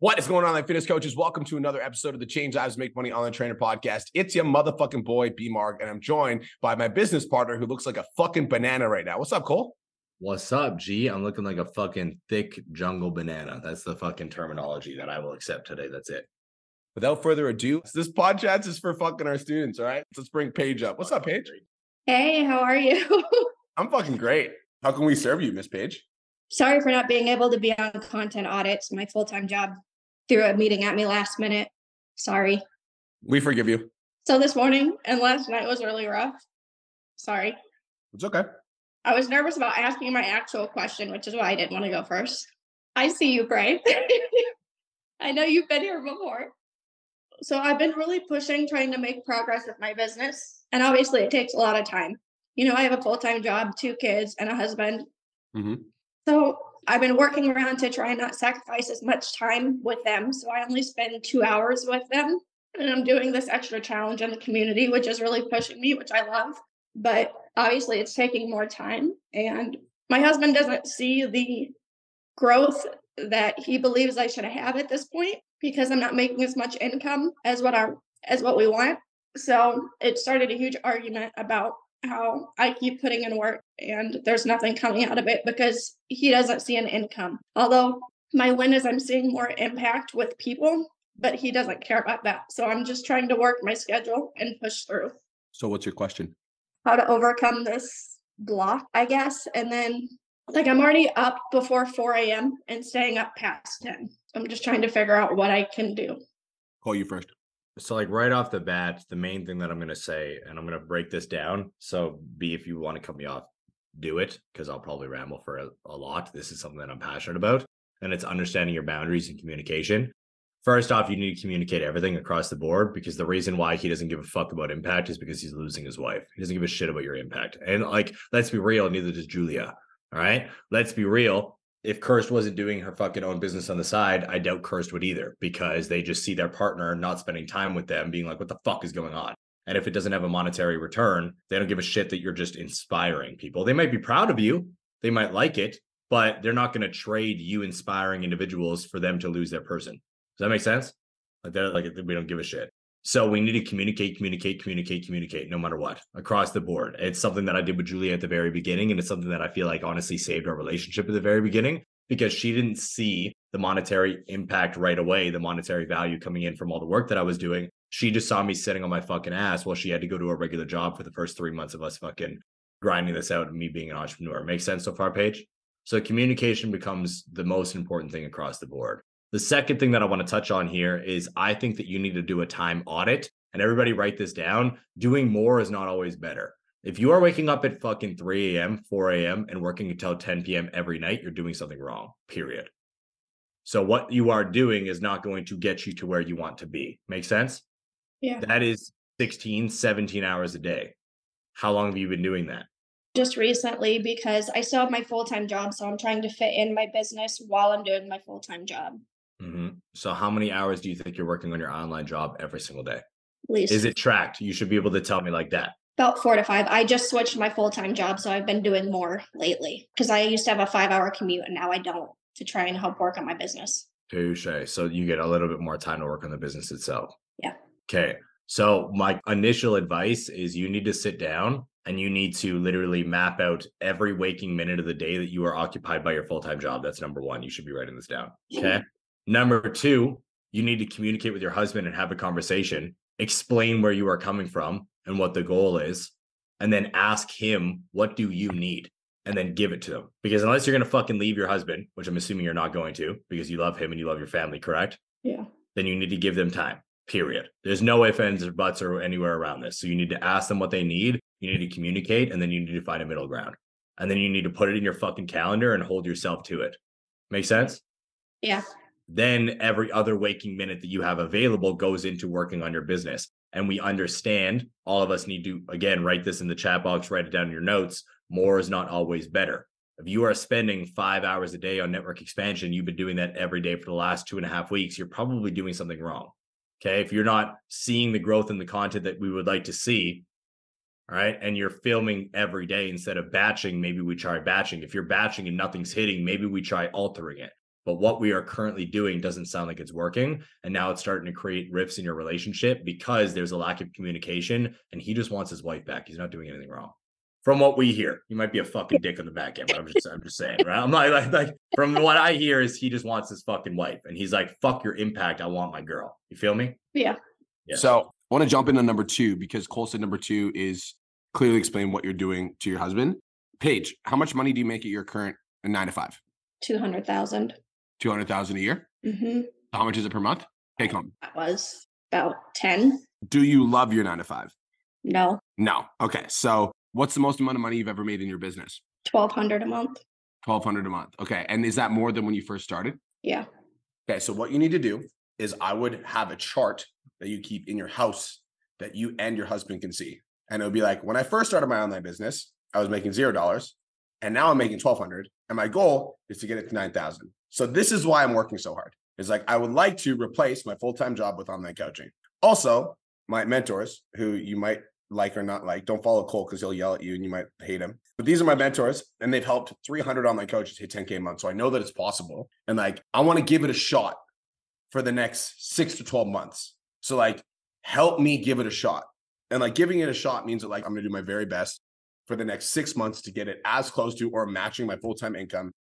What is going on, like fitness coaches? Welcome to another episode of the Change Lives Make Money Online Trainer podcast. It's your motherfucking boy, B Mark, and I'm joined by my business partner who looks like a fucking banana right now. What's up, Cole? What's up, G? I'm looking like a fucking thick jungle banana. That's the fucking terminology that I will accept today. That's it. Without further ado, this podcast is for fucking our students. All right, let's bring Paige up. What's up, Paige? Hey, how are you? I'm fucking great. How can we serve you, Miss Paige? Sorry for not being able to be on content audits, my full time job threw a meeting at me last minute. Sorry. We forgive you. So this morning and last night was really rough. Sorry. It's okay. I was nervous about asking my actual question, which is why I didn't want to go first. I see you, Bray. I know you've been here before. So I've been really pushing, trying to make progress with my business. And obviously, it takes a lot of time. You know, I have a full time job, two kids, and a husband. Mm-hmm. So I've been working around to try and not sacrifice as much time with them. So I only spend two hours with them. And I'm doing this extra challenge in the community, which is really pushing me, which I love. But obviously, it's taking more time. And my husband doesn't see the growth that he believes I should have at this point because I'm not making as much income as what our as what we want. So it started a huge argument about how I keep putting in work and there's nothing coming out of it because he doesn't see an income. Although my win is I'm seeing more impact with people, but he doesn't care about that. So I'm just trying to work my schedule and push through. So, what's your question? How to overcome this block, I guess. And then, like, I'm already up before 4 a.m. and staying up past 10. I'm just trying to figure out what I can do. Call you first. So, like right off the bat, the main thing that I'm gonna say, and I'm gonna break this down. So, B, if you want to cut me off, do it because I'll probably ramble for a, a lot. This is something that I'm passionate about, and it's understanding your boundaries and communication. First off, you need to communicate everything across the board because the reason why he doesn't give a fuck about impact is because he's losing his wife. He doesn't give a shit about your impact. And like, let's be real, neither does Julia. All right. Let's be real. If Kirst wasn't doing her fucking own business on the side, I doubt Kirst would either because they just see their partner not spending time with them, being like, what the fuck is going on? And if it doesn't have a monetary return, they don't give a shit that you're just inspiring people. They might be proud of you, they might like it, but they're not going to trade you inspiring individuals for them to lose their person. Does that make sense? Like that, like we don't give a shit. So we need to communicate, communicate, communicate, communicate, no matter what, across the board. It's something that I did with Julia at the very beginning, and it's something that I feel like honestly saved our relationship at the very beginning because she didn't see the monetary impact right away, the monetary value coming in from all the work that I was doing. She just saw me sitting on my fucking ass while she had to go to a regular job for the first three months of us fucking grinding this out and me being an entrepreneur. Makes sense so far, Paige? So communication becomes the most important thing across the board. The second thing that I want to touch on here is I think that you need to do a time audit. And everybody write this down. Doing more is not always better. If you are waking up at fucking 3 a.m., 4 a.m., and working until 10 p.m. every night, you're doing something wrong, period. So what you are doing is not going to get you to where you want to be. Make sense? Yeah. That is 16, 17 hours a day. How long have you been doing that? Just recently because I still have my full time job. So I'm trying to fit in my business while I'm doing my full time job. Mm-hmm. So, how many hours do you think you're working on your online job every single day? Least Is it tracked? You should be able to tell me like that. about four to five. I just switched my full time job, so I've been doing more lately because I used to have a five hour commute and now I don't to try and help work on my business. Touche. So, you get a little bit more time to work on the business itself. Yeah. Okay. So, my initial advice is you need to sit down and you need to literally map out every waking minute of the day that you are occupied by your full time job. That's number one. You should be writing this down. Okay. Number two, you need to communicate with your husband and have a conversation, explain where you are coming from and what the goal is, and then ask him, what do you need? And then give it to them. Because unless you're going to fucking leave your husband, which I'm assuming you're not going to because you love him and you love your family, correct? Yeah. Then you need to give them time, period. There's no ifs, ands, or buts or anywhere around this. So you need to ask them what they need. You need to communicate and then you need to find a middle ground. And then you need to put it in your fucking calendar and hold yourself to it. Make sense? Yeah. Then every other waking minute that you have available goes into working on your business. And we understand all of us need to, again, write this in the chat box, write it down in your notes. More is not always better. If you are spending five hours a day on network expansion, you've been doing that every day for the last two and a half weeks, you're probably doing something wrong. Okay. If you're not seeing the growth in the content that we would like to see, all right, and you're filming every day instead of batching, maybe we try batching. If you're batching and nothing's hitting, maybe we try altering it. But what we are currently doing doesn't sound like it's working. And now it's starting to create rifts in your relationship because there's a lack of communication and he just wants his wife back. He's not doing anything wrong. From what we hear, he might be a fucking dick on the back end, but I'm just, I'm just saying, right? I'm not like, like, from what I hear is he just wants his fucking wife, and he's like, "Fuck your impact, I want my girl." You feel me? Yeah. Yeah. So I want to jump into number two because Cole said number two is clearly explain what you're doing to your husband. Paige, how much money do you make at your current nine to five? 200,000. Two hundred thousand a year. Mm-hmm. How much is it per month? Take home. That was about 10. Do you love your nine to five? No, No. Okay. So what's the most amount of money you've ever made in your business? 1200 a month. Twelve hundred a month. Okay. And is that more than when you first started? Yeah. Okay, so what you need to do is I would have a chart that you keep in your house that you and your husband can see. And it would be like when I first started my online business, I was making zero dollars and now I'm making 1200 and my goal is to get it to 9000. So this is why I'm working so hard. It's like I would like to replace my full-time job with online coaching. Also, my mentors who you might like or not like, don't follow Cole because he'll yell at you and you might hate him. But these are my mentors and they've helped 300 online coaches hit 10K a month. So I know that it's possible. And like, I want to give it a shot for the next six to 12 months. So like, help me give it a shot. And like giving it a shot means that like, I'm going to do my very best for the next six months to get it as close to or matching my full-time income.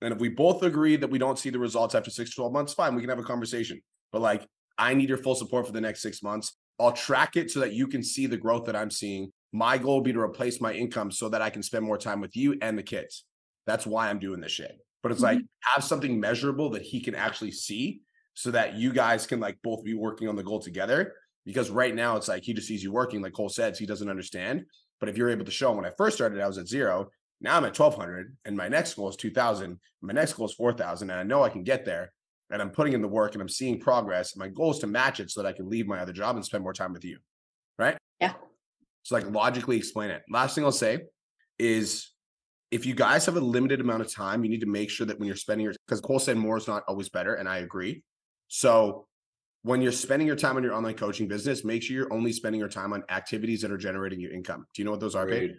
And if we both agree that we don't see the results after six to 12 months, fine, we can have a conversation. But like, I need your full support for the next six months. I'll track it so that you can see the growth that I'm seeing. My goal will be to replace my income so that I can spend more time with you and the kids. That's why I'm doing this shit. But it's like mm-hmm. have something measurable that he can actually see so that you guys can like both be working on the goal together. Because right now it's like he just sees you working, like Cole says, he doesn't understand. But if you're able to show when I first started, I was at zero. Now I'm at 1200 and my next goal is 2000. My next goal is 4000 and I know I can get there and I'm putting in the work and I'm seeing progress. My goal is to match it so that I can leave my other job and spend more time with you. Right? Yeah. So like logically explain it. Last thing I'll say is if you guys have a limited amount of time, you need to make sure that when you're spending your because Cole said more is not always better, and I agree. So when you're spending your time on your online coaching business, make sure you're only spending your time on activities that are generating you income. Do you know what those are, Paige?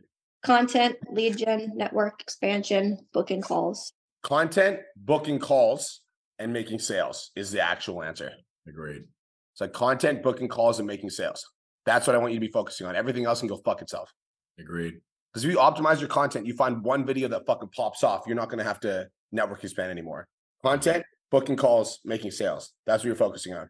Content, lead gen, network expansion, booking calls. Content, booking calls, and making sales is the actual answer. Agreed. It's like content, booking calls, and making sales. That's what I want you to be focusing on. Everything else can go fuck itself. Agreed. Because if you optimize your content, you find one video that fucking pops off, you're not going to have to network expand anymore. Content, booking calls, making sales. That's what you're focusing on.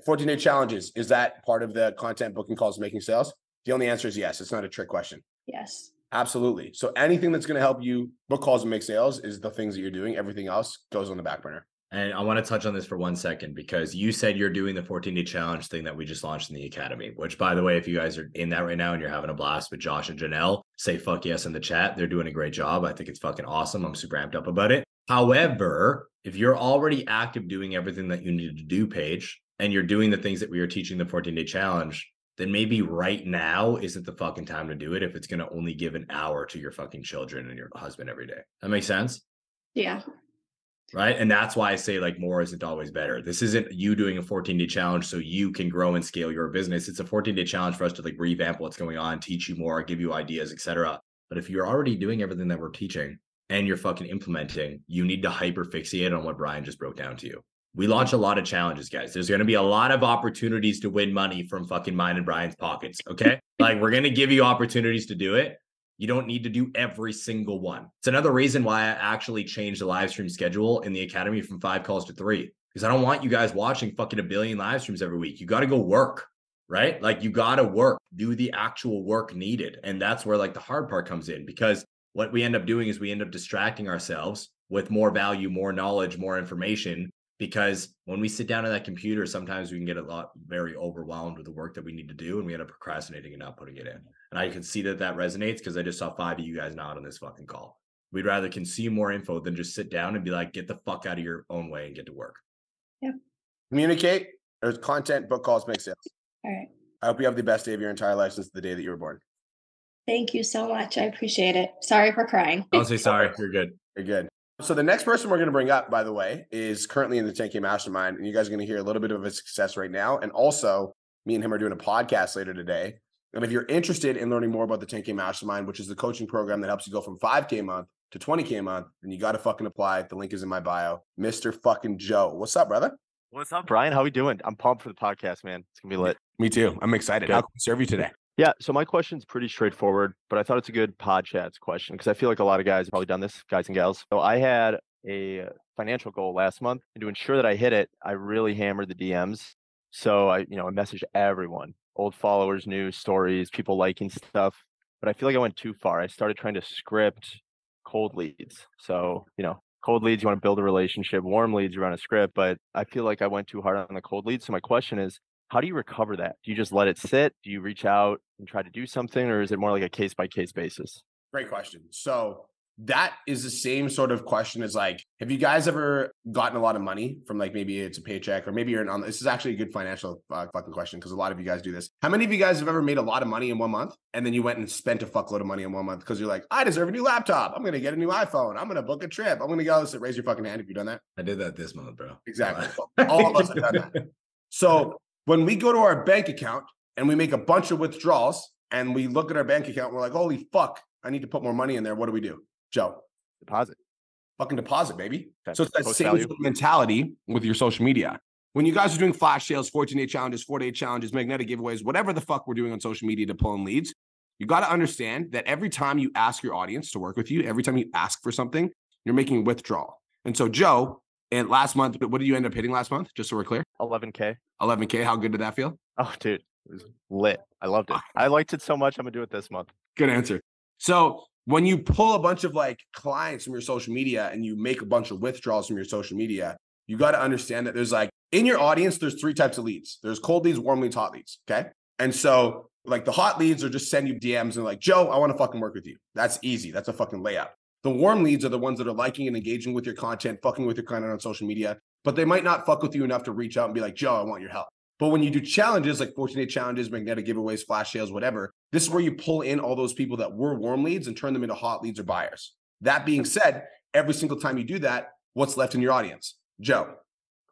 Okay. 14 day challenges. Is that part of the content, booking calls, making sales? The only answer is yes. It's not a trick question. Yes. Absolutely. So anything that's going to help you book calls and make sales is the things that you're doing. Everything else goes on the back burner. And I want to touch on this for one second because you said you're doing the 14 day challenge thing that we just launched in the academy, which, by the way, if you guys are in that right now and you're having a blast with Josh and Janelle, say fuck yes in the chat. They're doing a great job. I think it's fucking awesome. I'm super amped up about it. However, if you're already active doing everything that you need to do, Paige, and you're doing the things that we are teaching the 14 day challenge, then maybe right now isn't the fucking time to do it if it's going to only give an hour to your fucking children and your husband every day. That makes sense? Yeah. right? And that's why I say like more isn't always better. This isn't you doing a 14 day challenge so you can grow and scale your business. It's a 14 day challenge for us to like revamp what's going on, teach you more, give you ideas, etc. But if you're already doing everything that we're teaching and you're fucking implementing, you need to hyper fixate on what Brian just broke down to you. We launch a lot of challenges, guys. There's going to be a lot of opportunities to win money from fucking mine and Brian's pockets. Okay. like we're going to give you opportunities to do it. You don't need to do every single one. It's another reason why I actually changed the live stream schedule in the academy from five calls to three, because I don't want you guys watching fucking a billion live streams every week. You got to go work, right? Like you got to work, do the actual work needed. And that's where like the hard part comes in because what we end up doing is we end up distracting ourselves with more value, more knowledge, more information. Because when we sit down at that computer, sometimes we can get a lot very overwhelmed with the work that we need to do, and we end up procrastinating and not putting it in. And I can see that that resonates because I just saw five of you guys nod on this fucking call. We'd rather consume more info than just sit down and be like, get the fuck out of your own way and get to work. Yeah. Communicate. There's content, book calls, make sales. All right. I hope you have the best day of your entire life since the day that you were born. Thank you so much. I appreciate it. Sorry for crying. I'll say sorry. You're good. You're good. So the next person we're going to bring up, by the way, is currently in the 10K Mastermind, and you guys are going to hear a little bit of his success right now. And also, me and him are doing a podcast later today. And if you're interested in learning more about the 10K Mastermind, which is the coaching program that helps you go from 5K a month to 20k a month, then you got to fucking apply. The link is in my bio. Mr. fucking Joe. What's up, brother? What's up, Brian? How we doing? I'm pumped for the podcast, man. It's gonna be lit. Me too. I'm excited. Good. How can we serve you today? Yeah. So my question's pretty straightforward, but I thought it's a good pod chats question because I feel like a lot of guys have probably done this, guys and gals. So I had a financial goal last month, and to ensure that I hit it, I really hammered the DMs. So I, you know, I messaged everyone, old followers, new stories, people liking stuff. But I feel like I went too far. I started trying to script cold leads. So, you know, cold leads, you want to build a relationship. Warm leads, you run a script. But I feel like I went too hard on the cold leads. So my question is, how do you recover that? Do you just let it sit? Do you reach out and try to do something, or is it more like a case by case basis? Great question. So that is the same sort of question as like, have you guys ever gotten a lot of money from like maybe it's a paycheck or maybe you're on this is actually a good financial uh, fucking question because a lot of you guys do this. How many of you guys have ever made a lot of money in one month and then you went and spent a fuckload of money in one month because you're like, I deserve a new laptop. I'm gonna get a new iPhone. I'm gonna book a trip. I'm gonna go. So raise your fucking hand if you've done that. I did that this month, bro. Exactly. All of us have done that. So when we go to our bank account and we make a bunch of withdrawals and we look at our bank account, we're like, holy fuck, I need to put more money in there. What do we do? Joe, Deposit. fucking deposit, baby. Okay. So it's that same value. mentality with your social media. When you guys are doing flash sales, 14 day challenges, four day challenges, magnetic giveaways, whatever the fuck we're doing on social media to pull in leads, you got to understand that every time you ask your audience to work with you, every time you ask for something, you're making a withdrawal. And so, Joe, and last month, what did you end up hitting last month? Just so we're clear, 11K. 11K. How good did that feel? Oh, dude, it was lit. I loved it. I liked it so much. I'm gonna do it this month. Good answer. So when you pull a bunch of like clients from your social media and you make a bunch of withdrawals from your social media, you got to understand that there's like in your audience, there's three types of leads. There's cold leads, warm leads, hot leads. Okay. And so like the hot leads are just send you DMs and like, Joe, I want to fucking work with you. That's easy. That's a fucking layup. The warm leads are the ones that are liking and engaging with your content, fucking with your content on social media, but they might not fuck with you enough to reach out and be like, Joe, I want your help. But when you do challenges like 14 day challenges, magnetic giveaways, flash sales, whatever, this is where you pull in all those people that were warm leads and turn them into hot leads or buyers. That being said, every single time you do that, what's left in your audience? Joe,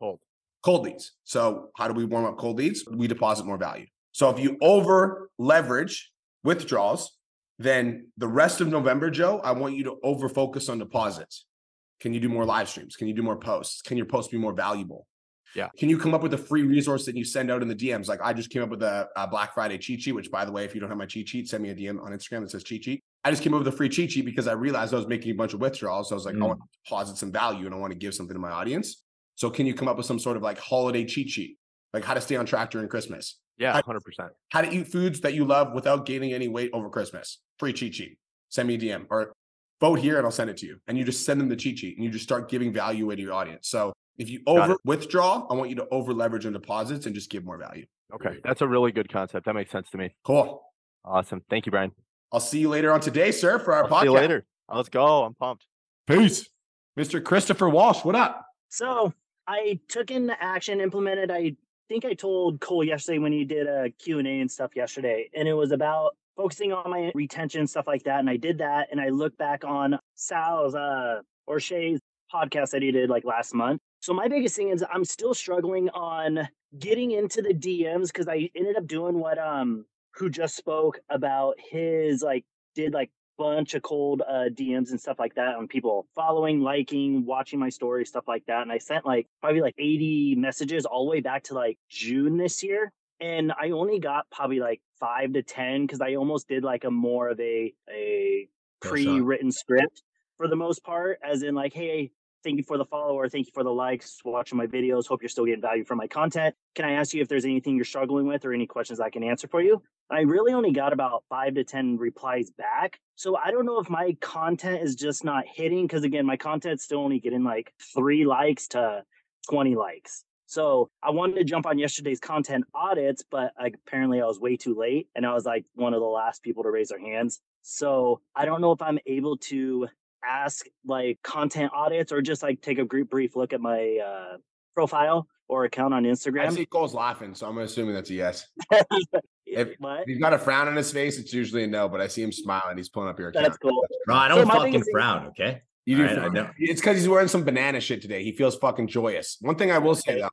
Cold. cold leads. So, how do we warm up cold leads? We deposit more value. So, if you over leverage withdrawals, then the rest of November, Joe, I want you to over focus on deposits. Can you do more live streams? Can you do more posts? Can your posts be more valuable? Yeah. Can you come up with a free resource that you send out in the DMs? Like I just came up with a, a Black Friday cheat sheet, which by the way, if you don't have my cheat sheet, send me a DM on Instagram that says cheat sheet. I just came up with a free cheat sheet because I realized I was making a bunch of withdrawals. So I was like, I Mm. want to deposit some value and I want to give something to my audience. So can you come up with some sort of like holiday cheat sheet? Like how to stay on track during Christmas, Yeah, 100%. how to eat foods that you love without gaining any weight over Christmas. Free cheat sheet. Send me a DM or vote here and I'll send it to you. And you just send them the cheat sheet and you just start giving value away to your audience. So if you over withdraw, I want you to over leverage on deposits and just give more value. Okay. That's a really good concept. That makes sense to me. Cool. Awesome. Thank you, Brian. I'll see you later on today, sir, for our I'll podcast. see you later. Let's go. I'm pumped. Peace. Mr. Christopher Walsh, what up? So I took into action, implemented. I think I told Cole yesterday when he did a Q and stuff yesterday, and it was about focusing on my retention stuff like that. And I did that, and I looked back on Sal's uh, or Shay's podcast that he did like last month. So my biggest thing is I'm still struggling on getting into the DMs because I ended up doing what um who just spoke about his like did like bunch of cold uh, DMs and stuff like that on people following, liking, watching my story, stuff like that. And I sent like probably like 80 messages all the way back to like June this year. And I only got probably like five to 10 because I almost did like a more of a, a pre-written script for the most part, as in like, hey, thank you for the follower, thank you for the likes, watching my videos. Hope you're still getting value from my content. Can I ask you if there's anything you're struggling with or any questions I can answer for you? I really only got about five to 10 replies back. So I don't know if my content is just not hitting because, again, my content's still only getting like three likes to 20 likes. So I wanted to jump on yesterday's content audits, but apparently I was way too late and I was like one of the last people to raise their hands. So I don't know if I'm able to ask like content audits or just like take a gr- brief look at my uh, profile or account on Instagram. I see Cole's laughing, so I'm assuming that's a yes. if- What? If he's got a frown on his face, it's usually a no, but I see him smiling. He's pulling up your account. That's cool. Bro, I don't my fucking biggest thing- frown, okay? You do. Alright, I frown. know. It's because he's wearing some banana shit today. He feels fucking joyous. One thing I will say though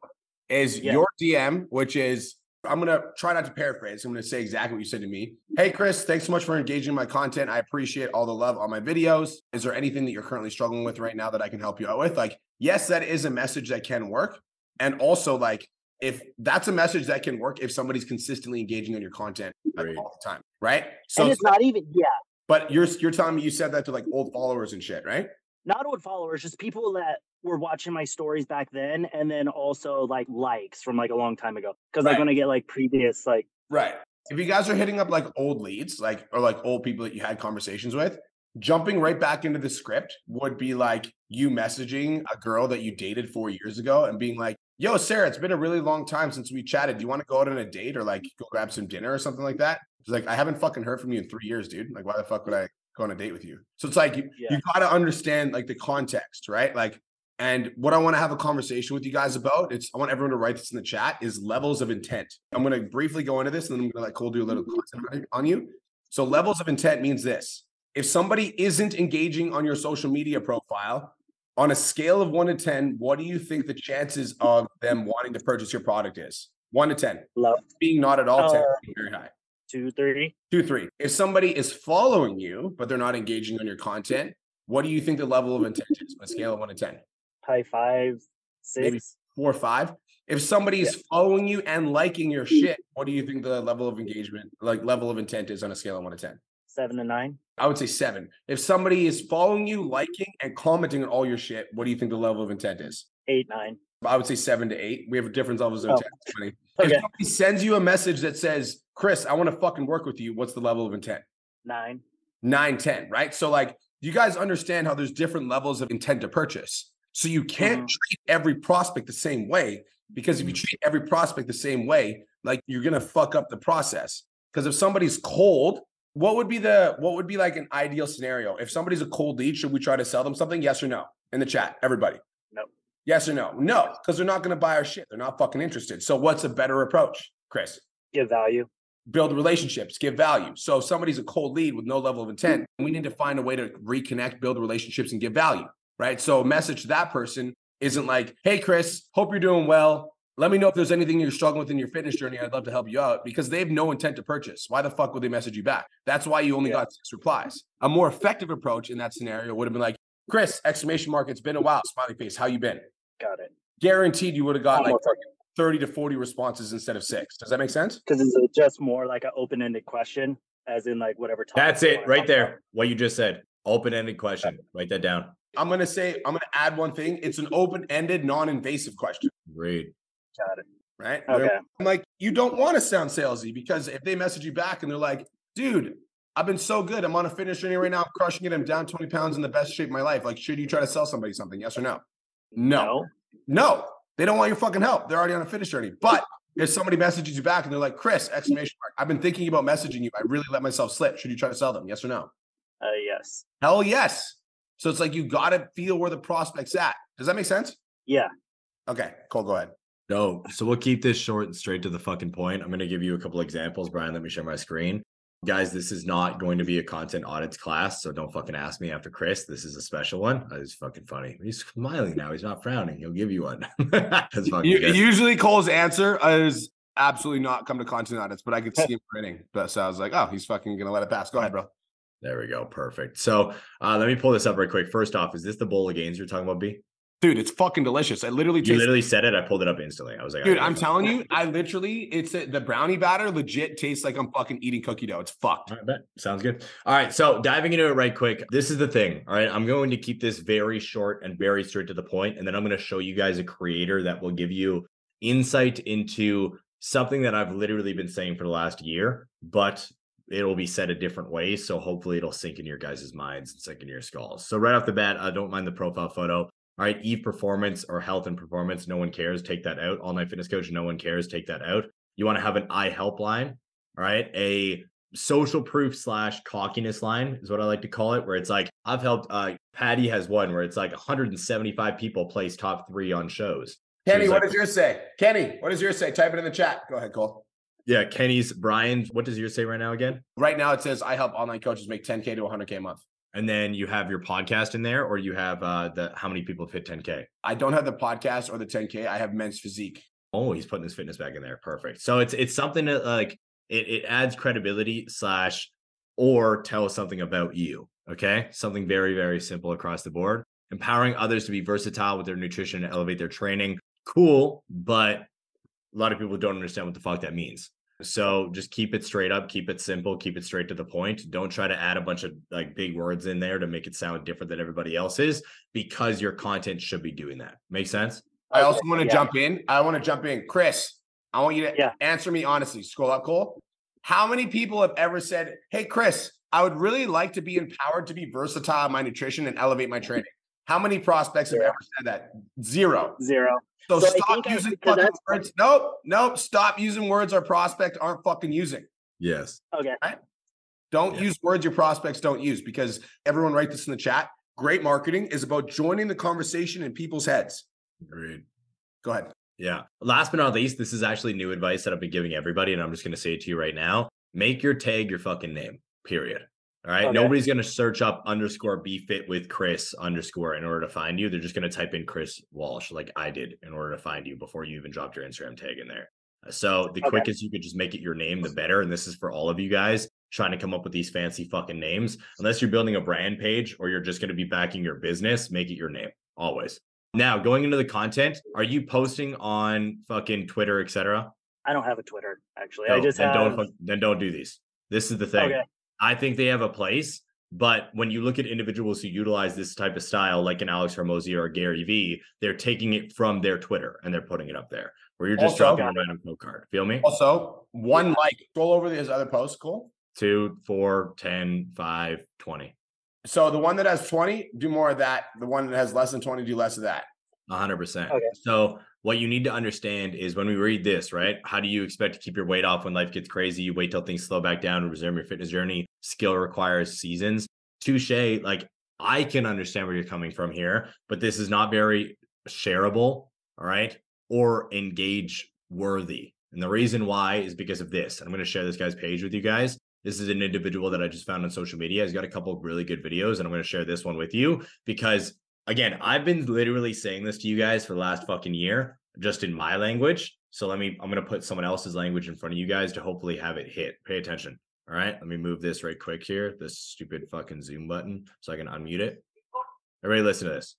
is Yeah. your DM, which is I'm gonna try not to paraphrase. I'm gonna say exactly what you said to me. Hey, Chris, thanks so much for engaging my content. I appreciate all the love on my videos. Is there anything that you're currently struggling with right now that I can help you out with? Like, yes, that is a message that can work. And also, like, if that's a message that can work if somebody's consistently engaging on your content like, all the time, right? So, and it's not even yeah, but you're you're telling me you said that to like old followers and shit, right? not old followers, just people that were watching my stories back then, and then also like likes from like a long time ago. Because Right. like when I get like previous like Right. If you guys are hitting up like old leads, like or like old people that you had conversations with, jumping right back into the script would be like you messaging a girl that you dated four years ago and being like, "Yo, Sarah, it's been a really long time since we chatted. Do you want to go out on a date or like go grab some dinner or something like that?" It's like I haven't fucking heard from you in three years, dude. Like, why the fuck would I go on a date with you? So it's like you, Yeah. you got to understand like the context, right? Like. And what I want to have a conversation with you guys about, it's I want everyone to write this in the chat, is levels of intent. I'm going to briefly go into this and then I'm going to let Cole do a little content on you. So levels of intent means this. If somebody isn't engaging on your social media profile, on a scale of one to 10, what do you think the chances of them wanting to purchase your product is? One to 10. love Being not at all 10, Uh, very high. two, three, Two, three. If somebody is following you, but they're not engaging on your content, what do you think the level of intent is on a scale of one to 10? High five, six, Maybe. Four or five. If somebody is following you and liking your hmm. shit, what do you think the level of engagement, like level of intent is on a scale of one to 10? seven to nine, I would say seven. If somebody is following you, hmm. liking, and commenting on all your shit, what do you think the level of intent is? eight, nine. I would say seven to eight. We have different levels of Oh, intent. It's funny. Oh, if Okay, somebody sends you a message that says, Chris, I want to fucking work with you, what's the level of intent? nine. Nine, ten, right? So, like, you guys understand how there's different levels of intent to purchase. So, you can't Mhm. treat every prospect the same way because if you treat every prospect the same way, like, you're going to fuck up the process. Because if somebody's cold, what would be the what would be like an ideal scenario? If somebody's a cold lead, should we try to sell them something? Yes or no? In the chat, everybody. No. Yes or no? No, because they're not going to buy our shit. They're not fucking interested. So, what's a better approach, Chris? Give value. build relationships, give value. So if somebody's a cold lead with no level of intent, we need to find a way to reconnect, build relationships, and give value. Right. So message to that person isn't like, hey Chris, hope you're doing well. Let me know if there's anything you're struggling with in your fitness journey. I'd love to help you out because they have no intent to purchase. Why the fuck would they message you back? That's why you only Yeah. got six replies. A more effective approach in that scenario would have been like, Chris, exclamation mark, it's been a while, smiley face. How you been? Got it. Guaranteed you would have got like Almost like 30 to 40 responses instead of six. Does that make sense? because it's just more like an open-ended question, as in like whatever. That's it right there. about. What you just said. Open ended question. Write that down. I'm gonna say I'm gonna add one thing. It's an open-ended, non-invasive question, Great. Got it. right? Okay. I'm like, you don't want to sound salesy because if they message you back and they're like, dude, I've been so good. I'm on a fitness journey right now. I'm crushing it. I'm down 20 pounds in the best shape of my life. Like, should you try to sell somebody something? Yes or no? No. No. They don't want your fucking help. They're already on a fitness journey. But if somebody messages you back and they're like, Chris, exclamation mark, I've been thinking about messaging you. I really let myself slip. Should you try to sell them? Yes or no? Uh, yes. Hell yes. So it's like you gotta feel where the prospect's at. Does that make sense? Yeah. Okay, Cole, go ahead. No, so we'll keep this short and straight to the fucking point. I'm going to give you a couple examples. Brian, let me share my screen. Guys, this is not going to be a content audits class, so don't fucking ask me after Chris. This is a special one. Uh, that is fucking funny. He's smiling now. He's not frowning. He'll give you one. That's fucking U- good. usually Cole's answer is absolutely not come to content audits, but I could see him grinning. But so I was like, oh, he's fucking gonna let it pass. Go ahead, bro. There we go. Perfect. So uh, let me pull this up right quick. First off, is this the bowl of gains you're talking about, B? Dude, it's fucking delicious. I literally You literally said it. I pulled it up instantly. I was like, Dude, I'm telling you, I literally, it's a, the brownie batter legit tastes like I'm fucking eating cookie dough. It's fucked. Bet. Sounds good. All right. So diving into it right quick. This is the thing. All right. I'm going to keep this very short and very straight to the point, And then I'm going to show you guys a creator that will give you insight into something that I've literally been saying for the last year, but it'll be said a different way. So hopefully it'll sink in your guys' minds and sink in your skulls. So right off the bat, I don't mind the profile photo. All right, Eve Performance or Health and Performance, no one cares. Take that out. All Night Fitness Coach, no one cares. Take that out. You want to have an I helpline, all right? A social proof slash cockiness line is what I like to call it, where it's like I've helped. Uh, Patty has one where it's like 175 people place top three on shows. Kenny, what like- does yours say? Kenny, what does yours say? Type it in the chat. Go ahead, Cole. Yeah, Kenny's Brian. What does yours say right now again? Right now it says I help online coaches make 10K to 100K a month. And then you have your podcast in there, or you have uh the how many people have hit 10k. I don't have the podcast or the 10K. I have men's physique. Oh, he's putting his fitness back in there. Perfect. So it's it's something that like it, it adds credibility slash or tell something about you. Okay. Something very, very simple across the board. Empowering others to be versatile with their nutrition and elevate their training. Cool, but a lot of people don't understand what the fuck that means. So just keep it straight up, keep it simple, keep it straight to the point. Don't try to add a bunch of like big words in there to make it sound different than everybody else's because your content should be doing that. Make sense? I also want to yeah. jump in. I want to jump in. Chris, I want you to yeah. answer me honestly. Scroll up, Cole. How many people have ever said, Hey, Chris, I would really like to be empowered to be versatile in my nutrition and elevate my training? How many prospects have ever said that? Zero. Zero. So, so stop using fucking words. Nope. Nope. Stop using words our prospect aren't fucking using. Yes. Okay. Right? Don't yeah. use words your prospects don't use because everyone write this in the chat. Great marketing is about joining the conversation in people's heads. Agreed. Go ahead. Yeah. Last but not least, this is actually new advice that I've been giving everybody, and I'm just going to say it to you right now. Make your tag your fucking name, period. All right. Okay. Nobody's going to search up underscore be fit with Chris underscore in order to find you. They're just going to type in Chris Walsh like I did in order to find you before you even dropped your Instagram tag in there. Uh, so the okay. quickest you could just make it your name, the better. And this is for all of you guys trying to come up with these fancy fucking names. Unless you're building a brand page or you're just going to be backing your business, make it your name always. Now, going into the content, are you posting on fucking Twitter, etc.? I don't have a Twitter actually. No, I just then have... don't then don't do these. This is the thing. Okay. I think they have a place, but when you look at individuals who utilize this type of style, like an Alex Hormozi or Gary Vee, they're taking it from their Twitter and they're putting it up there. Where you're just also, dropping a random code card. Feel me? Also, one like scroll over his other posts, cool. Two, four, 10, 5, 20. So the one that has 20, do more of that. The one that has less than 20, do less of that. 100%. Okay. So what you need to understand is when we read this, right? How do you expect to keep your weight off when life gets crazy? You wait till things slow back down and resume your fitness journey. Skill requires seasons. Touche. Like I can understand where you're coming from here, but this is not very shareable. All right. Or engage worthy. And the reason why is because of this. I'm going to share this guy's page with you guys. This is an individual that I just found on social media. He's got a couple of really good videos, and I'm going to share this one with you because, again, I've been literally saying this to you guys for the last fucking year, just in my language. So let me, I'm going to put someone else's language in front of you guys to hopefully have it hit. Pay attention. All right. Let me move this right quick here, this stupid fucking Zoom button, so I can unmute it. Everybody, listen to this.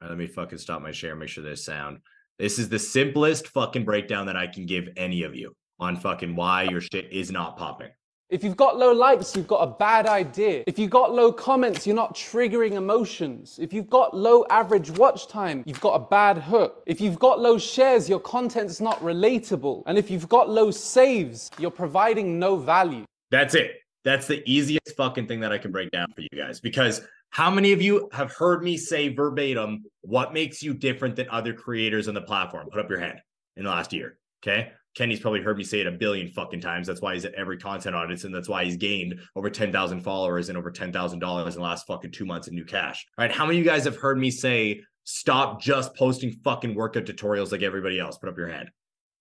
Let me fucking stop my share, make sure there's sound. This is the simplest fucking breakdown that I can give any of you on fucking why your shit is not popping. If you've got low likes, you've got a bad idea. If you've got low comments, you're not triggering emotions. If you've got low average watch time, you've got a bad hook. If you've got low shares, your content's not relatable. And if you've got low saves, you're providing no value. That's it. That's the easiest fucking thing that I can break down for you guys because how many of you have heard me say verbatim what makes you different than other creators on the platform? Put up your hand in the last year. Okay. Kenny's probably heard me say it a billion fucking times. That's why he's at every content audits, and that's why he's gained over 10,000 followers and over $10,000 in the last fucking two months in new cash. All right. How many of you guys have heard me say, stop just posting fucking workout tutorials like everybody else? Put up your hand.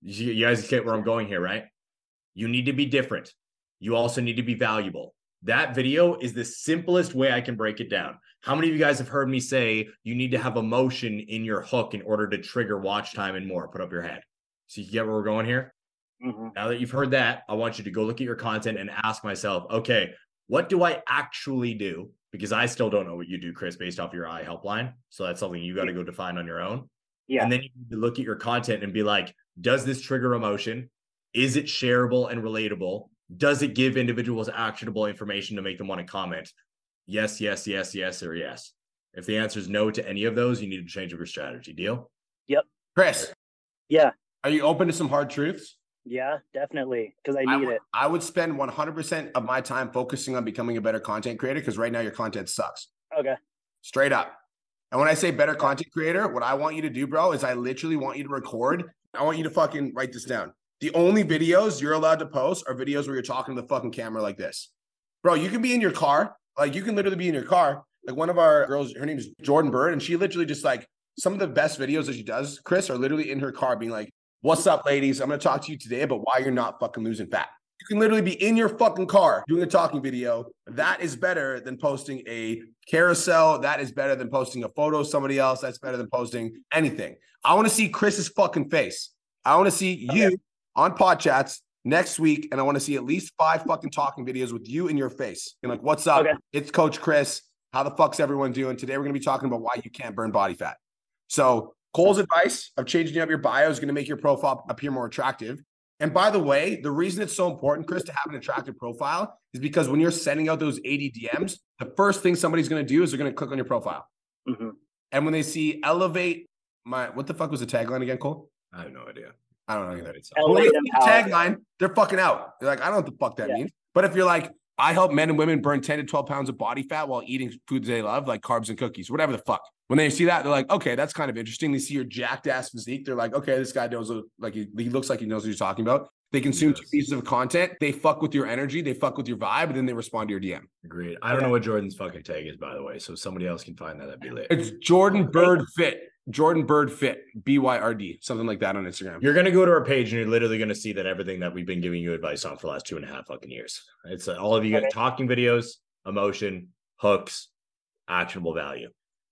You, you guys get where I'm going here, right? You need to be different. You also need to be valuable. That video is the simplest way I can break it down. How many of you guys have heard me say you need to have emotion in your hook in order to trigger watch time and more? Put up your hand. So you get where we're going here? Mm-hmm. Now that you've heard that, I want you to go look at your content and ask myself, okay, what do I actually do? Because I still don't know what you do, Chris, based off your eye helpline. So that's something you got to go define on your own. Yeah. And then you look at your content and be like, does this trigger emotion? Is it shareable and relatable? Does it give individuals actionable information to make them want to comment? Yes, yes, yes, yes, or yes. If the answer is no to any of those, you need to change your strategy. Deal? Yep. Chris. Yeah. Are you open to some hard truths? Yeah, definitely. Because I need I, it. I would spend 100% of my time focusing on becoming a better content creator because right now your content sucks. Okay. Straight up. And when I say better content creator, what I want you to do, bro, is I literally want you to record. I want you to fucking write this down. The only videos you're allowed to post are videos where you're talking to the fucking camera like this. Bro, you can be in your car. Like you can literally be in your car. Like one of our girls, her name is Jordan Byrd, and she literally just like some of the best videos that she does, Chris, are literally in her car being like, What's up, ladies? I'm going to talk to you today about why you're not fucking losing fat. You can literally be in your fucking car doing a talking video. That is better than posting a carousel. That is better than posting a photo of somebody else. That's better than posting anything. I want to see Chris's fucking face. I want to see you on pod chats next week, and I want to see at least five fucking talking videos with you in your face. And like, what's up? Okay. It's Coach Chris. How the fuck's everyone doing? Today we're gonna be talking about why you can't burn body fat. So Cole's advice of changing up your bio is gonna make your profile appear more attractive. And by the way, the reason it's so important, Chris, to have an attractive profile is because when you're sending out those 80 DMs, the first thing somebody's gonna do is they're gonna click on your profile. Mhm. And when they see elevate my what the fuck was the tagline again, Cole? I have no idea. I don't know either. It's- the tagline, they're fucking out. They're like, I don't know what the fuck that Yeah. means. But if you're like, I help men and women burn 10 to 12 pounds of body fat while eating foods they love, like carbs and cookies, whatever the fuck. When they see that, they're like, okay, that's kind of interesting. They see your jacked ass physique. They're like, okay, this guy knows, what- like, he, he looks like he knows what he's talking about. They consume two pieces of content. They fuck with your energy. They fuck with your vibe, and then they respond to your DM. Agreed. I don't know what Jordan's fucking tag is, by the way. So somebody else can find that. That'd be lit. It's Jordan Byrd Fit. Jordan Byrd Fit. B Y R D. Something like that on Instagram. You're gonna go to our page and you're literally gonna see that everything that we've been giving you advice on for the last two and a half fucking years. It's uh, all of you Okay. talking videos, emotion, hooks, actionable value.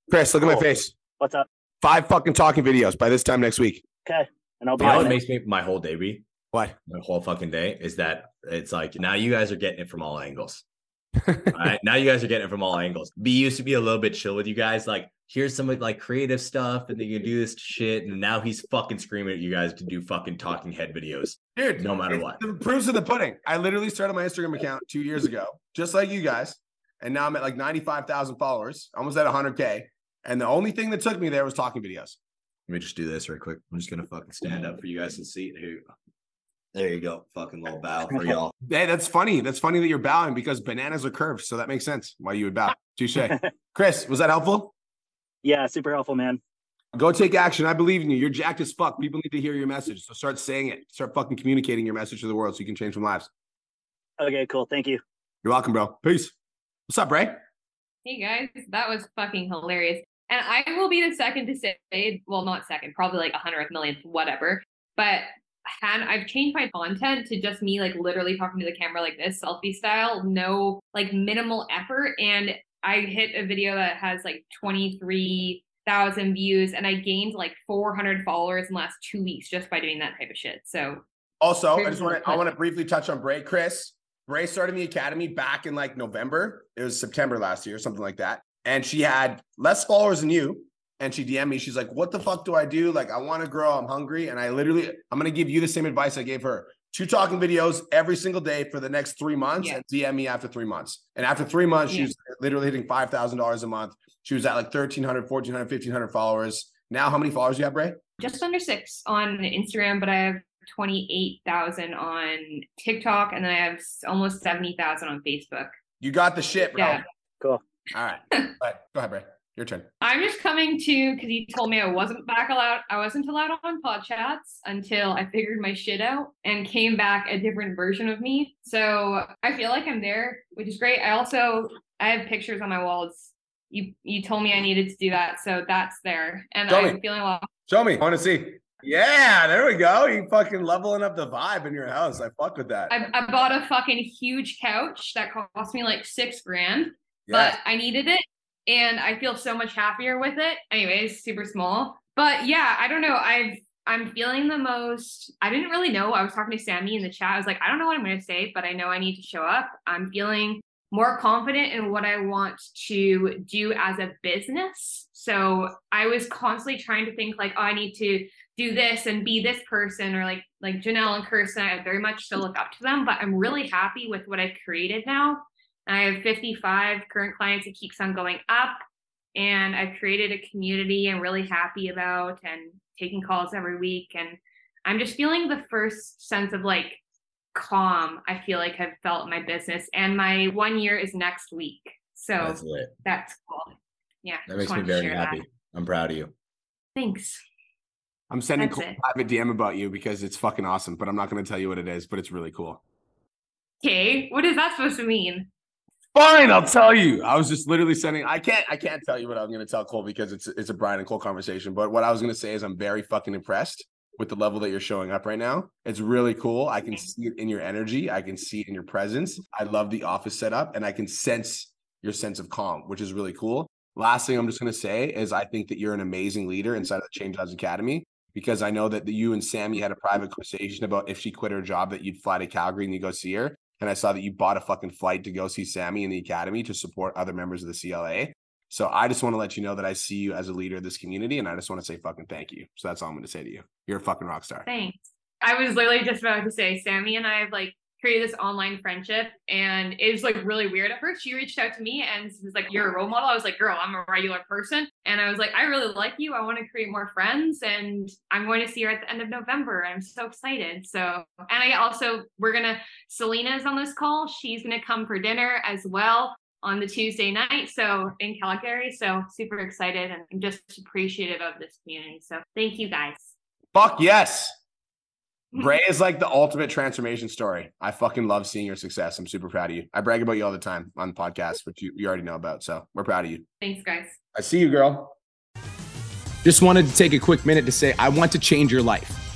Chris, look at my face. What's up? Five fucking talking videos by this time next week. Okay. And I'll be You know what makes me my whole day be What? my whole fucking day is that it's like now you guys are getting it from all angles. all right. Now you guys are getting it from all angles. B used to be a little bit chill with you guys. Like, here's some like creative stuff, and then you do this shit. And now he's fucking screaming at you guys to do fucking talking head videos. Dude, No matter what. The proofs of the pudding. I literally started my Instagram account two years ago, just like you guys. And now I'm at like 95,000 followers, almost at 100K. And the only thing that took me there was talking videos. Let me just do this real quick. I'm just gonna fucking stand up for you guys to see. Here you go. There you go. Fucking little bow for y'all. Hey, that's funny. That's funny that you're bowing because bananas are curved. So that makes sense why you would bow. Touche. Chris, was that helpful? Yeah, super helpful, man. Go take action. I believe in you. You're jacked as fuck. People need to hear your message. So start saying it. Start fucking communicating your message to the world so you can change some lives. Okay, cool. Thank you. You're welcome, bro. Peace. What's up, Bray? Hey guys, that was fucking hilarious. And I will be the second to say, well, not second, probably like a hundredth millionth, whatever. But I've changed my content to just me like literally talking to the camera like this, selfie style, no like minimal effort. And I hit a video that has like 23,000 views and I gained like 400 followers in the last two weeks just by doing that type of shit. So Also, I just want to I want to briefly touch on Bray. Chris, Bray started the academy back in like November. It was September last year, something like that. And she had less followers than you. And she DM'd me. She's like, "What the fuck do I do? Like, I want to grow. I'm hungry." And I literally, I'm gonna give you the same advice I gave her. Two talking videos every single day for the next three months, Yeah. and DM me after three months. And after three months, she Yeah. was literally hitting five thousand dollars a month. She was at like 1,300, 1,400, 1,500 followers. Now, how many followers do you have, Bray? just under six on Instagram, but I have 28,000 on TikTok and then I have s- almost 70,000 on Facebook. You got the shit, bro. Yeah. Cool. All right. All right. Go ahead, Bray. Your turn. I'm just coming to because he told me I wasn't back allowed. I wasn't allowed on pod chats until I figured my shit out and came back a different version of me. So I feel like I'm there, which is great. I also I have pictures on my walls. You you told me I needed to do that, so that's there, and Show. I'm feeling well. Show me. I want to see. Yeah, there we go. You fucking leveling up the vibe in your house. I fuck with that. I, I bought a fucking huge couch that cost me like six grand. Yeah. but I needed it and I feel so much happier with it. Anyways, super small. But yeah, I don't know. I've I'm feeling the most I didn't really know. I was talking to Sami in the chat. I was like, I don't know what I'm gonna say, but I know I need to show up. I'm feeling more confident in what I want to do as a business. So I was constantly trying to think like, oh, I need to do this and be this person or like like Janelle and Kirsten. I very much still look up to them, but I'm really happy with what I've created now. I have 55 current clients. It keeps on going up. And I've created a community I'm really happy about and taking calls every week. And I'm just feeling the first sense of like calm I feel like I've felt in my business. And my one year is next week. So That's lit. that's cool. Yeah. That makes me very share that. happy. I'm proud of you. Thanks. I'm sending That's Cole a private DM about you because it's fucking awesome, but I'm not going to tell you what it is, but it's really cool. Okay. What is that supposed to mean? Fine, I'll tell you. I was just literally sending. I can't. I can't tell you what I'm going to tell Cole because it's it's a Brian and Cole conversation. But what I was going to say is I'm very fucking impressed with the level that you're showing up right now. It's really cool. I can see it in your energy. I can see it in your presence. I love the office setup, and I can sense your sense of calm, which is really cool. Last thing I'm just going to say is I think that you're an amazing leader inside of the Change Lives Academy. because I know that you and Sami had a private conversation about if she quit her job that you'd fly to Calgary and you go see her. And I saw that you bought a fucking flight to go see Sami in the academy to support other members of the CLA. So I just want to let you know that I see you as a leader of this community, and I just want to say fucking thank you. So that's all I'm going to say to you. You're a fucking rock star. Thanks. I was literally just about to say, Sami and I have like created this online friendship, and it was like really weird at first. She reached out to me and was like, "You're a role model." I was like, "Girl, I'm a regular person," and I was like, "I really like you. I want to create more friends, and I'm going to see her at the end of November. I'm so excited." So, and I also we're gonna Selena's on this call. She's gonna come for dinner as well on the Tuesday night. So in Calgary. So super excited and I'm just appreciative of this community. So thank you guys. Fuck yes. Bray is like the ultimate transformation story. I fucking love seeing your success. I'm super proud of you. I brag about you all the time on the podcast, which you, you already know about. So we're proud of you. Thanks, guys. I see you, girl. Just wanted to take a quick minute to say I want to change your life.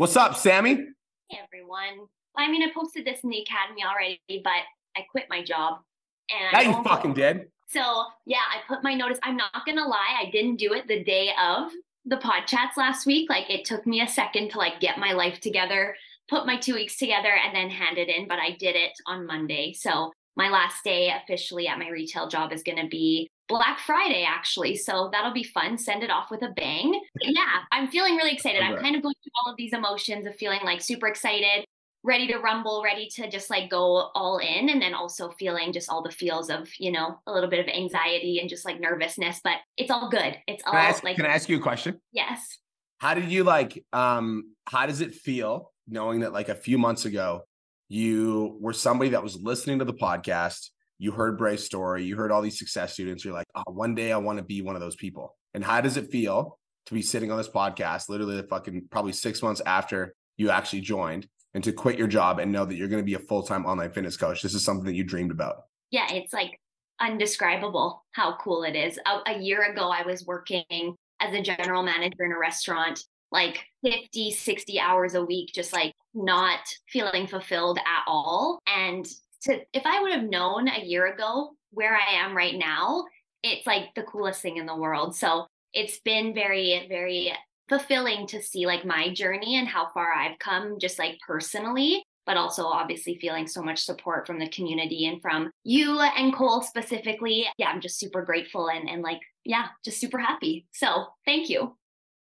What's up, Sami? Hey everyone. I mean, I posted this in the academy already, but I quit my job. And Now you fucking did. So yeah, I put my notice. I'm not gonna lie, I didn't do it the day of the pod chats last week. Like it took me a second to like get my life together, put my two weeks together, and then hand it in. But I did it on Monday. So my last day officially at my retail job is gonna be Black Friday, actually. So that'll be fun. Send it off with a bang. But yeah, I'm feeling really excited. I'm kind of going through all of these emotions of feeling like super excited, ready to rumble, ready to just like go all in. And then also feeling just all the feels of, you know, a little bit of anxiety and just like nervousness, but it's all good. It's all Can ask, like, can I ask you a question? yes. How did you like um how does it feel knowing that like a few months ago you were somebody that was listening to the podcast, you heard Bray's story, you heard all these success students, you're like, oh, one day I want to be one of those people. And how does it feel to be sitting on this podcast literally the fucking probably six months after you actually joined and to quit your job and know that you're going to be a full-time online fitness coach? This is something that you dreamed about. yeah, it's like undescribable how cool it is. A, a year ago, I was working as a general manager in a restaurant, like 50, 60 hours a week, just like not feeling fulfilled at all. And to, if I would have known a year ago where I am right now, it's like the coolest thing in the world. So it's been very, very fulfilling to see like my journey and how far I've come just like personally but also obviously feeling so much support from the community and from you and Cole specifically. Yeah, I'm just super grateful and and like yeah, just super happy. So thank you.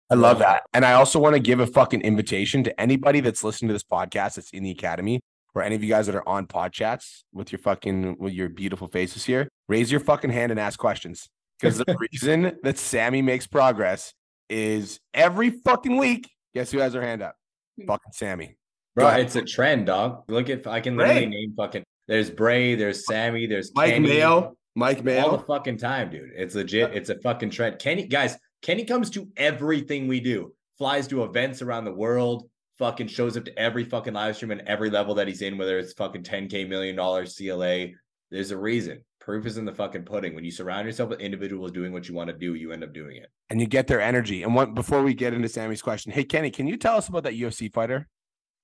I love that. And I also want to give a fucking invitation to anybody that's listening to this podcast that's in the academy or any of you guys that are on pod chats with your fucking with your beautiful faces here. Raise your fucking hand and ask questions. Because the reason that Sami makes progress is every fucking week. Guess who has their hand up? Hmm. Fucking Sami. Bro, it's a trend, dog. Look at I can literally Bray. name fucking there's Bray, there's Sami, there's Mike Kenny, Mayo. Mike all Mayo. the fucking time, dude. It's legit. It's a fucking trend. Kenny, guys, Kenny comes to everything we do. Flies to events around the world. Fucking shows up to every fucking live stream and every level that he's in, whether it's fucking 10k million dollars CLA. There's a reason. Proof is in the fucking pudding. When you surround yourself with individuals doing what you want to do, you end up doing it. And you get their energy. And one before we get into Sami's question, hey Kenny, can you tell us about that UFC fighter?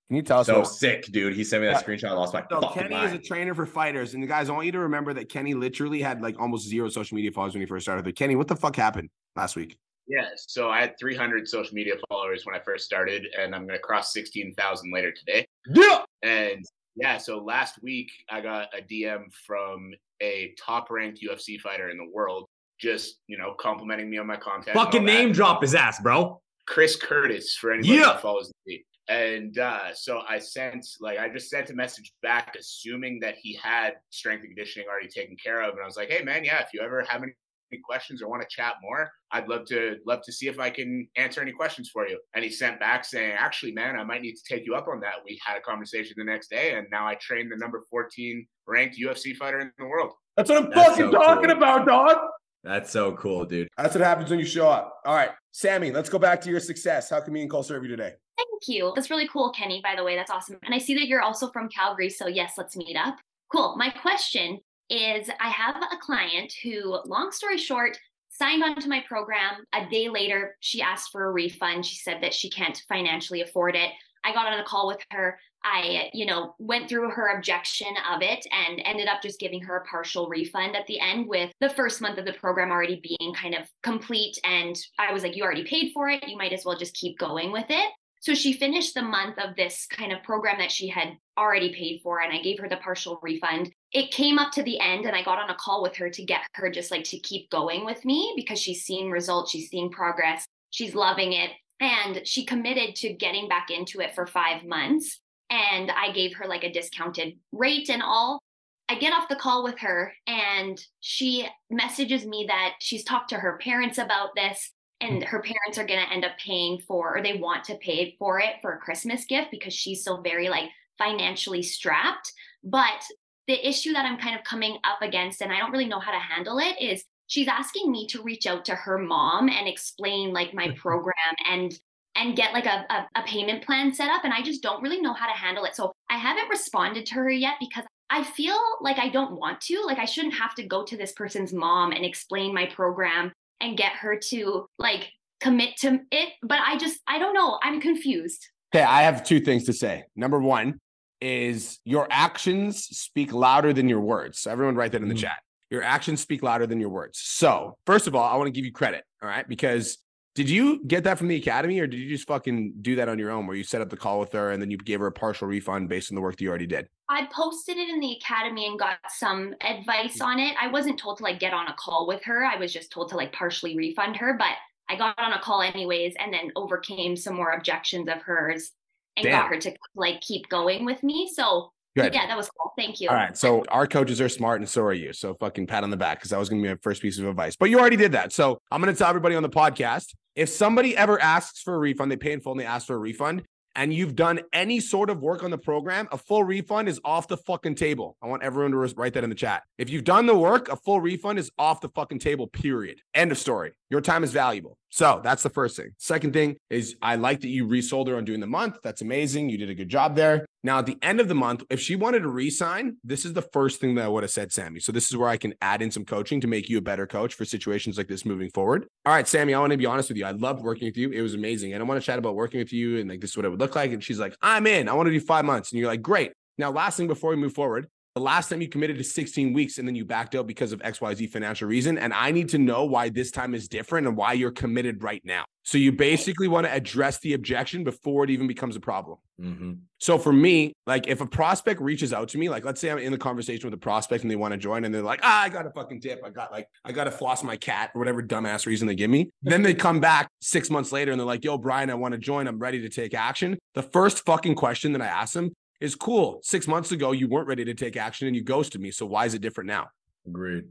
Can you tell us So about sick, dude. He sent me that Yeah. screenshot. I lost my So fucking Kenny is a trainer for fighters, and the guys, I want you to remember that Kenny literally had like almost zero social media followers when he first started. But Kenny, what the fuck happened last week? Yeah, so I had 300 social media followers when I first started, and I'm going to cross 16,000 later today. Yeah, And yeah, so last week I got a DM from a top ranked UFC fighter in the world, just, you know, complimenting me on my content. Fucking that. name drop his ass, bro. Chris Curtis for anybody Yeah. that follows me. And uh, so I sent, like, I just sent a message back, assuming that he had strength and conditioning already taken care of. And I was like, hey, man, yeah, if you ever have any questions or want to chat more, I'd love to love to see if I can answer any questions for you. And he sent back saying, actually, man, I might need to take you up on that. We had a conversation the next day, and now I train the number 14 ranked UFC fighter in the world. that's what I'm That's fucking so talking cool. about, dog. That's so cool, dude. That's what happens when you show up. All right, Sami, let's go back to your success. How can me and Cole serve you today? Thank you. That's really cool, Kenny, by the way. That's awesome. And I see that you're also from Calgary. So, yes, let's meet up. Cool. My question is I have a client who, long story short, signed onto my program. A day later, she asked for a refund. She said that she can't financially afford it. I got on a call with her. I, you know, went through her objection of it and ended up just giving her a partial refund at the end with the first month of the program already being kind of complete. And I was like, you already paid for it. You might as well just keep going with it. So she finished the month of this kind of program that she had already paid for, and I gave her the partial refund. It came up to the end, and I got on a call with her to get her just like to keep going with me because she's seeing results, she's seeing progress, she's loving it. And she committed to getting back into it for five months. And I gave her like a discounted rate and all. I get off the call with her, and she messages me that she's talked to her parents about this and her parents are going to end up paying for or they want to pay for it for a christmas gift because she's so very like financially strapped but the issue that i'm kind of coming up against and i don't really know how to handle it is she's asking me to reach out to her mom and explain like my mm-hmm. program and and get like a, a, a payment plan set up and i just don't really know how to handle it so i haven't responded to her yet because I feel like I don't want to. Like, I shouldn't have to go to this person's mom and explain my program and get her to like commit to it. But I just, I don't know. I'm confused. Okay, I have two things to say. Number one is your actions speak louder than your words. So everyone write that in the Mm. chat. Your actions speak louder than your words. So, first of all, I want to give you credit, all right? Because did you get that from the academy or did you just fucking do that on your own where you set up the call with her and then you gave her a partial refund based on the work that you already did? I posted it in the academy and got some advice mm. on it. I wasn't told to like get on a call with her. I was just told to like partially refund her, but I got on a call anyways and then overcame some more objections of hers and Damn. got her to like keep going with me. So Good. yeah, that was cool. Thank you. All right. So our coaches are smart and so are you. So fucking pat on the back because that was going to be my first piece of advice. But you already did that. So I'm going to tell everybody on the podcast if somebody ever asks for a refund, they pay in full and they ask for a refund, and you've done any sort of work on the program, a full refund is off the fucking table. I want everyone to write that in the chat. If you've done the work, a full refund is off the fucking table, period. End of story. Your time is valuable. So that's the first thing. Second thing is I like that you resold her on doing the month. That's amazing. You did a good job there. Now, at the end of the month, if she wanted to resign, this is the first thing that I would have said, Sami. So this is where I can add in some coaching to make you a better coach for situations like this moving forward. All right, Sami, I want to be honest with you. I loved working with you. It was amazing. And I want to chat about working with you and like this is what it would look like. And she's like, I'm in. I want to do five months. And you're like, great. Now, last thing before we move forward, the last time you committed to 16 weeks and then you backed out because of XYZ financial reason. And I need to know why this time is different and why you're committed right now. So you basically want to address the objection before it even becomes a problem. Mm-hmm. So for me, like if a prospect reaches out to me, like let's say I'm in the conversation with a prospect and they want to join and they're like, ah, I got a fucking tip. I got like, I got to floss my cat or whatever dumbass reason they give me. Then they come back six months later and they're like, yo, Brian, I want to join. I'm ready to take action. The first fucking question that I ask them is cool. Six months ago, you weren't ready to take action and you ghosted me. So why is it different now? Agreed.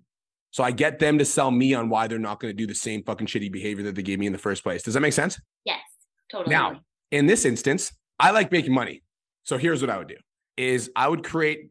So I get them to sell me on why they're not going to do the same fucking shitty behavior that they gave me in the first place. Does that make sense? Yes, totally. Now, in this instance, I like making money. So here's what I would do is I would create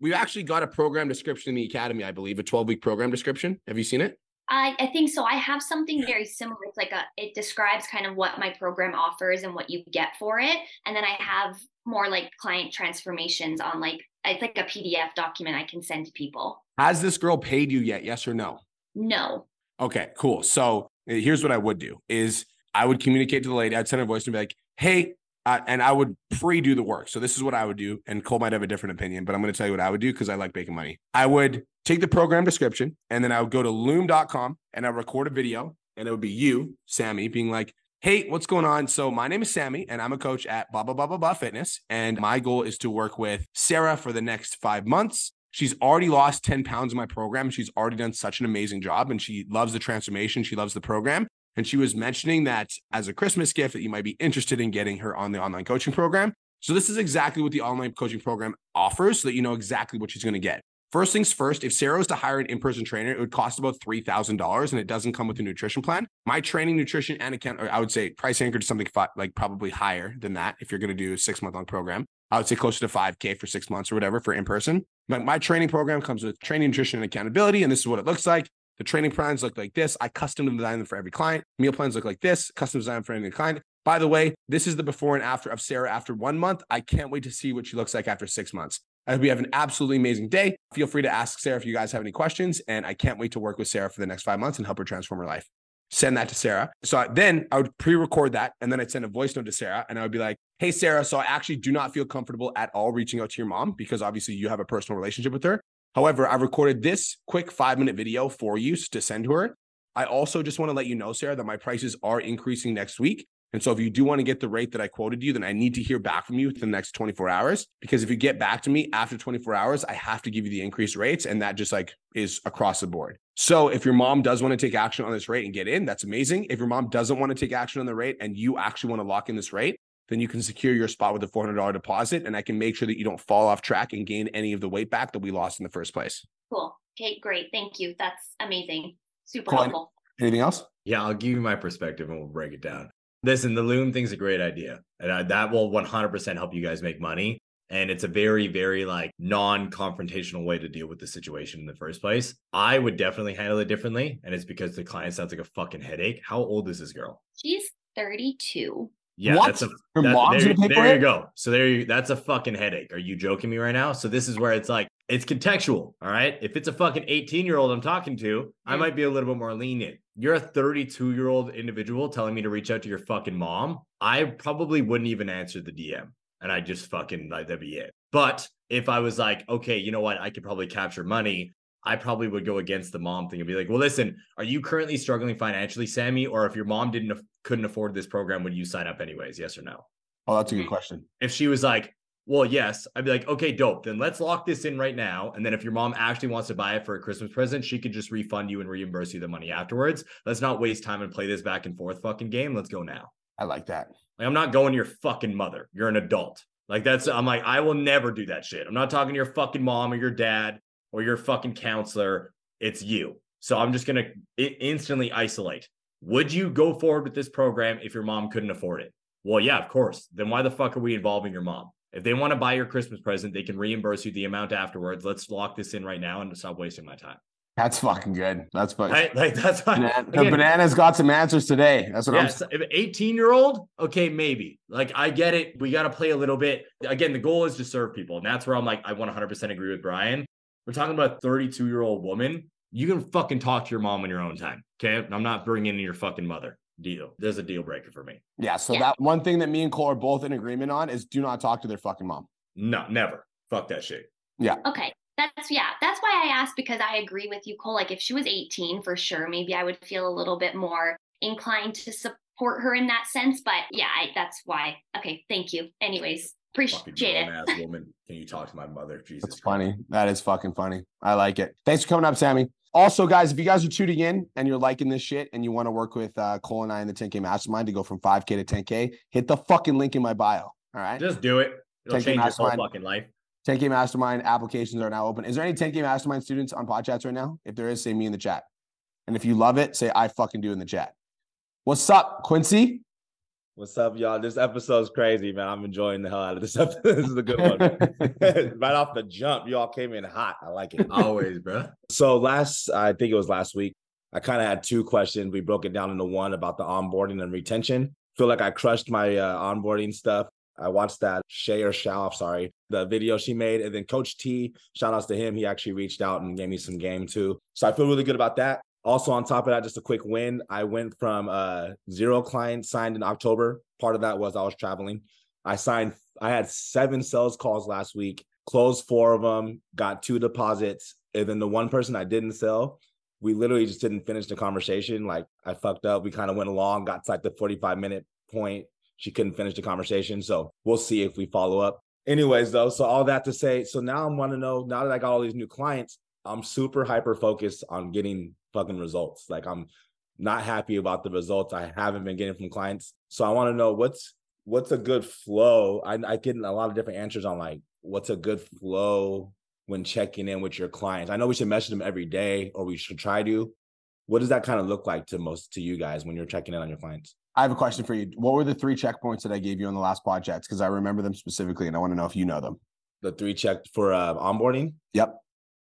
we've actually got a program description in the academy, I believe, a 12-week program description. Have you seen it? I, I think so. I have something very similar. It's like a it describes kind of what my program offers and what you get for it. And then I have more like client transformations on like it's like a PDF document I can send to people. Has this girl paid you yet? Yes or no? No. Okay, cool. So uh, here's what I would do is I would communicate to the lady, I'd send her a voice and be like, hey, uh, and I would pre-do the work. So this is what I would do. And Cole might have a different opinion, but I'm going to tell you what I would do because I like making money. I would take the program description and then I would go to loom.com and I record a video and it would be you, Sami, being like, Hey, what's going on? So my name is Sami and I'm a coach at blah, blah, blah, blah, blah fitness. And my goal is to work with Sarah for the next five months. She's already lost 10 pounds in my program. She's already done such an amazing job and she loves the transformation. She loves the program. And she was mentioning that as a Christmas gift that you might be interested in getting her on the online coaching program. So this is exactly what the online coaching program offers so that you know exactly what she's going to get. First things first, if Sarah was to hire an in-person trainer, it would cost about $3,000 and it doesn't come with a nutrition plan. My training, nutrition, and account, I would say price anchored to something fi- like probably higher than that if you're going to do a six month long program. I would say closer to 5K for six months or whatever for in person. But my training program comes with training, nutrition, and accountability. And this is what it looks like. The training plans look like this. I custom design them for every client. Meal plans look like this, custom design for every client. By the way, this is the before and after of Sarah after one month. I can't wait to see what she looks like after six months. I hope you have an absolutely amazing day. Feel free to ask Sarah if you guys have any questions. And I can't wait to work with Sarah for the next five months and help her transform her life. Send that to Sarah. So then I would pre record that and then I'd send a voice note to Sarah and I would be like, Hey, Sarah, so I actually do not feel comfortable at all reaching out to your mom because obviously you have a personal relationship with her. However, I recorded this quick five minute video for you to send to her. I also just want to let you know, Sarah, that my prices are increasing next week. And so if you do want to get the rate that I quoted you, then I need to hear back from you within the next 24 hours. Because if you get back to me after 24 hours, I have to give you the increased rates. And that just like is across the board. So if your mom does want to take action on this rate and get in, that's amazing. If your mom doesn't want to take action on the rate and you actually want to lock in this rate, then you can secure your spot with a $400 deposit. And I can make sure that you don't fall off track and gain any of the weight back that we lost in the first place. Cool. Okay, great. Thank you. That's amazing. Super Cool. helpful. Anything else? Yeah, I'll give you my perspective and we'll break it down. Listen, the loom thing's a great idea, and I, that will 100% help you guys make money. And it's a very, very like non-confrontational way to deal with the situation in the first place. I would definitely handle it differently, and it's because the client sounds like a fucking headache. How old is this girl? She's 32. Yeah, What? that's a Her that- mom's there, gonna pay for there it? you go. So there you that's a fucking headache. Are you joking me right now? So this is where it's like it's contextual. All right. If it's a fucking 18 year old I'm talking to, I might be a little bit more lenient. You're a 32 year old individual telling me to reach out to your fucking mom. I probably wouldn't even answer the DM and I just fucking like that'd be it. But if I was like, okay, you know what, I could probably capture money. I probably would go against the mom thing and be like, well, listen, are you currently struggling financially, Sami? Or if your mom didn't couldn't afford this program, would you sign up anyways? Yes or no? Oh, that's a good mm. question. if she was like, well, yes, I'd be like, okay, dope. Then let's lock this in right now. And then if your mom actually wants to buy it for a Christmas present, she could just refund you and reimburse you the money afterwards. Let's not waste time and play this back and forth fucking game. Let's go now. I like that. Like, I'm not going to your fucking mother. You're an adult. Like, that's, I'm like, I will never do that shit. I'm not talking to your fucking mom or your dad or your fucking counselor. It's you. So I'm just going to instantly isolate. Would you go forward with this program if your mom couldn't afford it? Well, yeah, of course. Then why the fuck are we involving your mom? If they want to buy your Christmas present, they can reimburse you the amount afterwards. Let's lock this in right now and stop wasting my time. That's fucking good. That's fucking. Right? Like that's fine. Bana- the Again, bananas got some answers today. That's what I'm Yes, 18 year old, okay, maybe. Like I get it. We got to play a little bit. Again, the goal is to serve people. And that's where I'm like, I 100% agree with Brian. We're talking about a 32 year old woman. You can fucking talk to your mom in your own time. Okay. I'm not bringing in your fucking mother. Deal. There's a deal breaker for me. Yeah. So Yeah. that one thing that me and Cole are both in agreement on is do not talk to their fucking mom. No, never. Fuck that shit. Yeah. Okay. That's yeah, that's why I asked because I agree with you, Cole. Like if she was 18 for sure, maybe I would feel a little bit more inclined to support her in that sense. But yeah, I, that's why. Okay, thank you. Anyways, Fucking appreciate it. grown ass woman. Can you talk to my mother? Jesus. That's Christ. funny. That is fucking funny. I like it. Thanks for coming up, Sami. Also, guys, if you guys are tuning in and you're liking this shit and you want to work with uh, Cole and I in the 10K Mastermind to go from 5K to 10K, hit the fucking link in my bio. All right. Just do it. It'll Take your change your whole fucking life. 10K Mastermind applications are now open. Is there any 10K Mastermind students on Podchats right now? If there is, say me in the chat. And if you love it, say I fucking do in the chat. What's up, Quincy? What's up, y'all? This episode's crazy, man. I'm enjoying the hell out of this episode. this is a good one. right off the jump, y'all came in hot. I like it. Always, bro. So last, I think it was last week, I kind of had two questions. We broke it down into one about the onboarding and retention. Feel like I crushed my uh, onboarding stuff. I watched that Shay or Shao, sorry, the video she made. And then Coach T, shout outs to him. He actually reached out and gave me some game too. So I feel really good about that. Also, on top of that, just a quick win. I went from uh, zero clients signed in October. Part of that was I was traveling. I signed, I had seven sales calls last week, closed four of them, got two deposits. And then the one person I didn't sell, we literally just didn't finish the conversation. Like I fucked up. We kind of went along, got to like the 45 minute point. She couldn't finish the conversation. So we'll see if we follow up. Anyways, though, so all that to say, so now I'm want to know now that I got all these new clients, I'm super hyper focused on getting fucking results. Like I'm not happy about the results I haven't been getting from clients. So I want to know what's what's a good flow. I I get a lot of different answers on like what's a good flow when checking in with your clients. I know we should message them every day, or we should try to. What does that kind of look like to most to you guys when you're checking in on your clients? I have a question for you. What were the three checkpoints that I gave you on the last podcast? Because I remember them specifically and I want to know if you know them. The three check for uh, onboarding. Yep.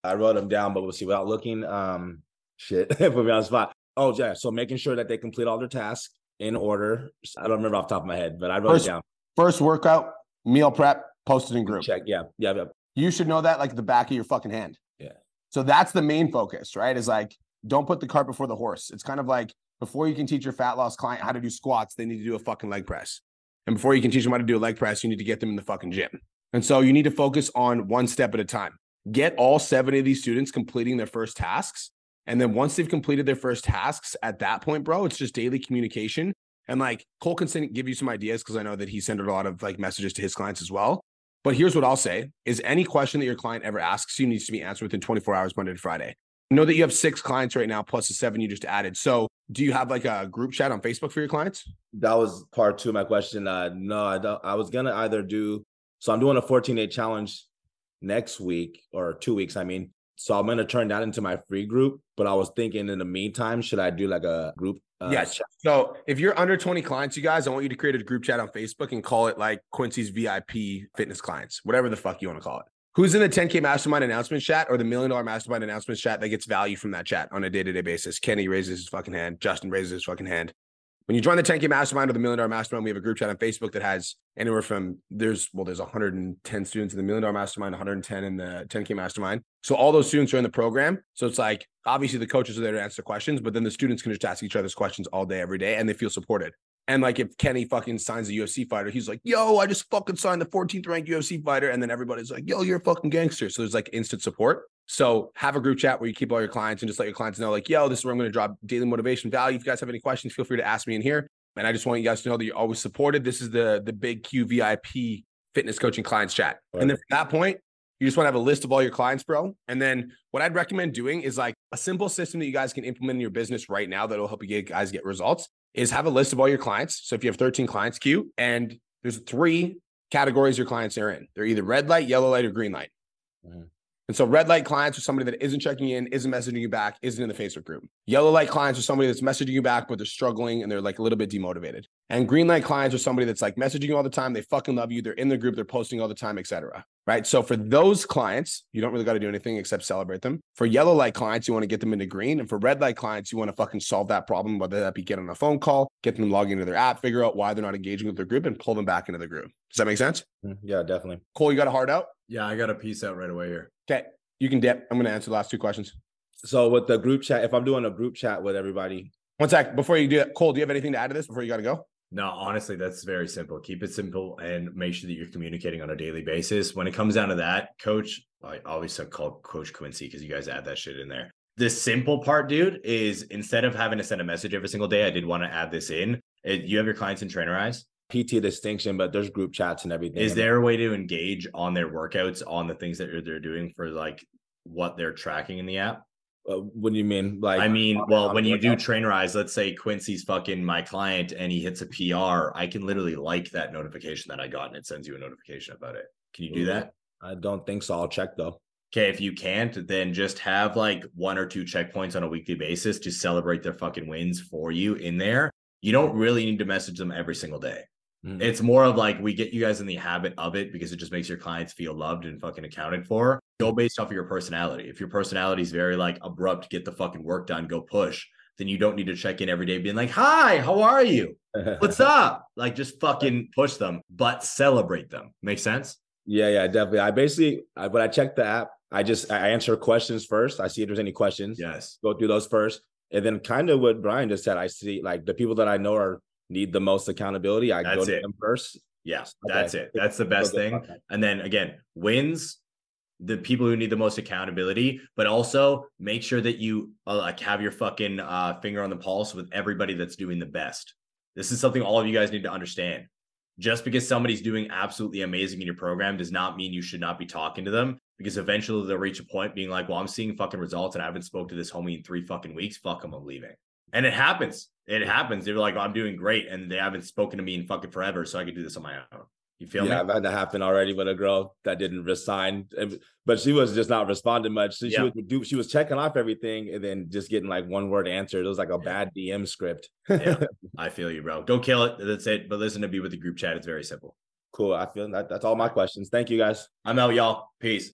I wrote them down, but we'll see without looking. Um, Shit, put me on the spot. Oh yeah, so making sure that they complete all their tasks in order. I don't remember off the top of my head, but I wrote First- it down. First workout, meal prep, posted in group. Check. Yeah, yeah, yeah. You should know that like the back of your fucking hand. Yeah. So that's the main focus, right? Is like don't put the cart before the horse. It's kind of like before you can teach your fat loss client how to do squats, they need to do a fucking leg press. And before you can teach them how to do a leg press, you need to get them in the fucking gym. And so you need to focus on one step at a time. Get all seven of these students completing their first tasks. And then once they've completed their first tasks, at that point, bro, it's just daily communication. And like Cole can send, give you some ideas because I know that he sent a lot of like messages to his clients as well. But here's what I'll say is any question that your client ever asks you needs to be answered within 24 hours, Monday to Friday. Know that you have six clients right now, plus the seven you just added. So do you have like a group chat on Facebook for your clients? That was part two of my question. Uh, no, I don't. I was gonna either do. So I'm doing a 14 day challenge next week or two weeks. I mean, so I'm gonna turn that into my free group. But I was thinking in the meantime, should I do like a group? Uh, yes. chat? So if you're under 20 clients, you guys, I want you to create a group chat on Facebook and call it like Quincy's VIP fitness clients, whatever the fuck you want to call it. Who's in the 10K mastermind announcement chat or the million dollar mastermind announcement chat that gets value from that chat on a day to day basis? Kenny raises his fucking hand. Justin raises his fucking hand. When you join the 10K mastermind or the million dollar mastermind, we have a group chat on Facebook that has anywhere from there's well, there's 110 students in the million dollar mastermind, 110 in the 10K mastermind. So all those students are in the program. So it's like obviously the coaches are there to answer questions, but then the students can just ask each other's questions all day, every day, and they feel supported. And like if Kenny fucking signs a UFC fighter, he's like, yo, I just fucking signed the 14th ranked UFC fighter. And then everybody's like, yo, you're a fucking gangster. So there's like instant support. So have a group chat where you keep all your clients and just let your clients know, like, yo, this is where I'm going to drop daily motivation value. If you guys have any questions, feel free to ask me in here. And I just want you guys to know that you're always supported. This is the the big Q VIP fitness coaching clients chat. And then from that point, you just want to have a list of all your clients, bro. And then what I'd recommend doing is like a simple system that you guys can implement in your business right now that'll help you get guys get results is have a list of all your clients. So if you have 13 clients, Q, and there's three categories your clients are in. They're either red light, yellow light, or green light. Mhm. And so red light clients are somebody that isn't checking in, isn't messaging you back, isn't in the Facebook group. Yellow light clients are somebody that's messaging you back, but they're struggling and they're like a little bit demotivated. And green light clients are somebody that's like messaging you all the time. They fucking love you. They're in the group. They're posting all the time, etc. Right. So for those clients, you don't really got to do anything except celebrate them. For yellow light clients, you want to get them into green. And for red light clients, you want to fucking solve that problem, whether that be get on a phone call, get them logging into their app, figure out why they're not engaging with their group and pull them back into the group. Does that make sense? Mhm. Yeah, definitely. Cole, you got a hard out? Yeah, I got a piece out right away here. Okay. You can dip. I'm going to answer the last two questions. So with the group chat, if I'm doing a group chat with everybody, One sec. Before you do that, Cole, do you have anything to add to this before you got to go? No, honestly, that's very simple. Keep it simple and make sure that you're communicating on a daily basis. When it comes down to that, coach, I always call Coach Quincy because you guys add that shit in there. The simple part, dude, is instead of having to send a message every single day, I did want to add this in. It, you have your clients in Trainerize. PT distinction, but there's group chats and everything. Is there a way to engage on their workouts, on the things that they're- they're doing for like what they're tracking in the app? Uh, what do you mean? Like, I mean, on- well, on when you do workout? Trainerize, let's say Quincy's fucking my client and he hits a PR, I can literally like that notification that I got and it sends you a notification about it. Can you do that? I don't think so. I'll check though. Okay, if you can't, then just have like one or two checkpoints on a weekly basis to celebrate their fucking wins for you in there. You don't really need to message them every single day. Mhm. It's more of like we get you guys in the habit of it because it just makes your clients feel loved and fucking accounted for. Go based off of your personality. If your personality is very like abrupt, get the fucking work done, go push, then you don't need to check in every day being like, "Hi, how are you? What's up?" Like just fucking push them, but celebrate them. Make sense? Yeah, yeah, definitely. I basically, I, when I check the app, I just I answer questions first. I see if there's any questions. Yes. Go through those first, and then kind of what Brian just said. I see like the people that I know are need the most accountability. I go to it. them first. Yeah, Okay. that's it. That's the best thing. okay. And then again, wins the people who need the most accountability, but also make sure that you uh, like have your fucking uh, finger on the pulse with everybody that's doing the best. This is something all of you guys need to understand. Just because somebody's doing absolutely amazing in your program does not mean you should not be talking to them because eventually they'll reach a point being like, well, I'm seeing fucking results and I haven't spoke to this homie in three fucking weeks. Fuck them, I'm leaving. And it happens. It happens. They're like, I'm doing great. And they haven't spoken to me in fucking forever. So I could do this on my own. You feel yeah, me? I've had that happen already with a girl that didn't resign, but she was just not responding much. So she Yeah. would do, she was checking off everything, and then just getting like one word answered. It was like a bad DM script. Yeah. I feel you, bro. Go kill it. That's it. But listen to be with the group chat. It's very simple. cool. I feel that that's all my questions. Thank you guys. I'm out, y'all. Peace.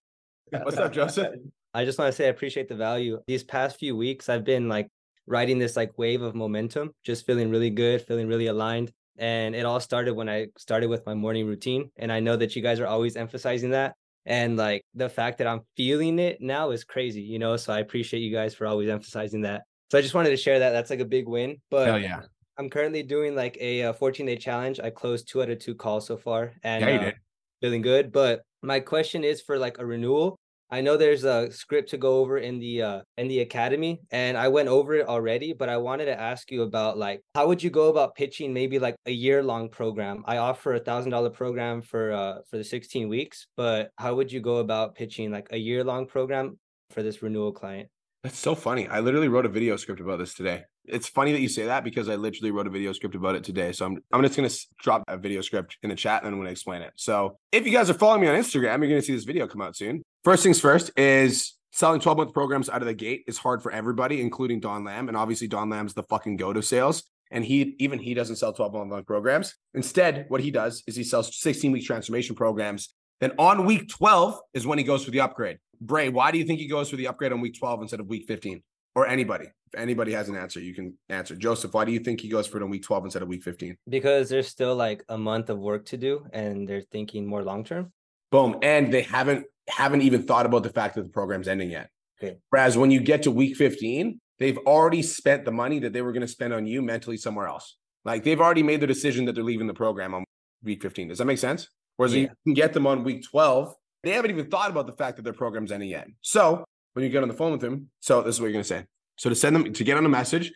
What's up, Joseph? I just want to say I appreciate the value. These past few weeks, I've been like riding this like wave of momentum, just feeling really good, feeling really aligned. And it all started when I started with my morning routine. And I know that you guys are always emphasizing that. And like the fact that I'm feeling it now is crazy, you know? So I appreciate you guys for always emphasizing that. So I just wanted to share that. That's like a big win. But Hell yeah. I'm currently doing like a 14 day challenge. I closed two out of two calls so far and Yeah, uh, feeling good. But my question is for like a renewal. I know there's a script to go over in the uh in the academy and I went over it already, but I wanted to ask you about like how would you go about pitching maybe like a year long program? I offer a thousand dollar program for uh for the 16 weeks, but how would you go about pitching like a year long program for this renewal client? That's so funny. I literally wrote a video script about this today. It's funny that you say that because I literally wrote a video script about it today. So I'm I'm just gonna drop a video script in the chat and then I'm gonna explain it. So if you guys are following me on Instagram, you're gonna see this video come out soon. First things first is selling 12 month programs out of the gate is hard for everybody, including Don Lamb. And obviously Don Lamb's the fucking go to sales. And he even he doesn't sell 12 month programs. Instead, what he does is he sells 16 week transformation programs. Then on week 12 is when he goes for the upgrade. Bray, why do you think he goes for the upgrade on week 12 instead of week 15? Or anybody? If anybody has an answer, you can answer. Joseph, why do you think he goes for it on week 12 instead of week 15? Because there's still like a month of work to do and they're thinking more long term. Boom. And they haven't haven't even thought about the fact that the program's ending yet. Okay. Whereas when you get to week 15, they've already spent the money that they were going to spend on you mentally somewhere else. Like they've already made the decision that they're leaving the program on week 15. Does that make sense? Whereas you can get them on week 12, they haven't even thought about the fact that their program's yet. So when you get on the phone with them, so this is what you're to say. So to send them to get on a message,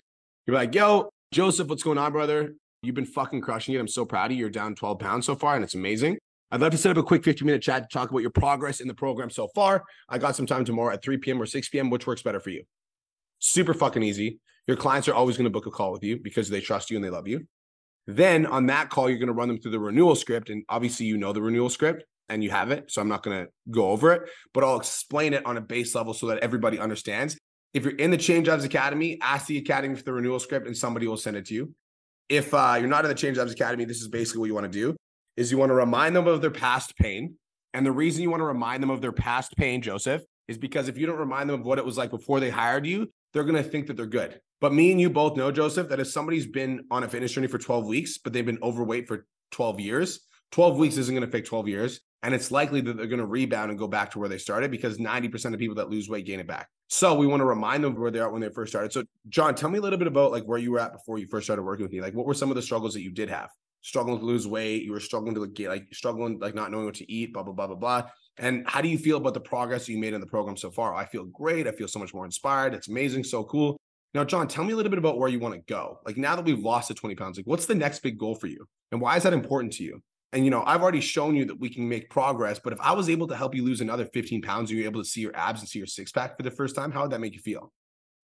you're like, yo, Joseph, what's going on, brother? You've been fucking crushing it. I'm so proud of you. You're down 12 pounds so far, and it's amazing. I'd love to set up a quick 15 minute chat to talk about your progress in the program so far. I got some time tomorrow at 3 p.m. or 6 p.m. Which works better for you? Super fucking easy. Your clients are always going to book a call with you because they trust you and they love you. Then on that call, you're going to run them through the renewal script. And obviously, you know the renewal script and you have it. So I'm not going to go over it, but I'll explain it on a base level so that everybody understands. If you're in the Change Jobs Academy, ask the Academy for the renewal script and somebody will send it to you. If uh, you're not in the Change Jobs Academy, this is basically what you want to do is you want to remind them of their past pain. And the reason you want to remind them of their past pain, Joseph, is because if you don't remind them of what it was like before they hired you, they're going to think that they're good. But me and you both know, Joseph, that if somebody's been on a fitness journey for 12 weeks, but they've been overweight for 12 years, 12 weeks isn't going to fake 12 years. And it's likely that they're going to rebound and go back to where they started because 90% of people that lose weight gain it back. So we want to remind them where they are when they first started. So, John, tell me a little bit about like where you were at before you first started working with me. Like, what were some of the struggles that you did have? Struggling to lose weight, you were struggling to get like struggling, like not knowing what to eat, blah, blah, blah, blah, blah. And how do you feel about the progress you made in the program so far? I feel great. I feel so much more inspired. It's amazing. So cool. Now, John, tell me a little bit about where you want to go. Like now that we've lost the 20 pounds, like what's the next big goal for you? And why is that important to you? And you know, I've already shown you that we can make progress, but if I was able to help you lose another 15 pounds, you're able to see your abs and see your six pack for the first time, how would that make you feel?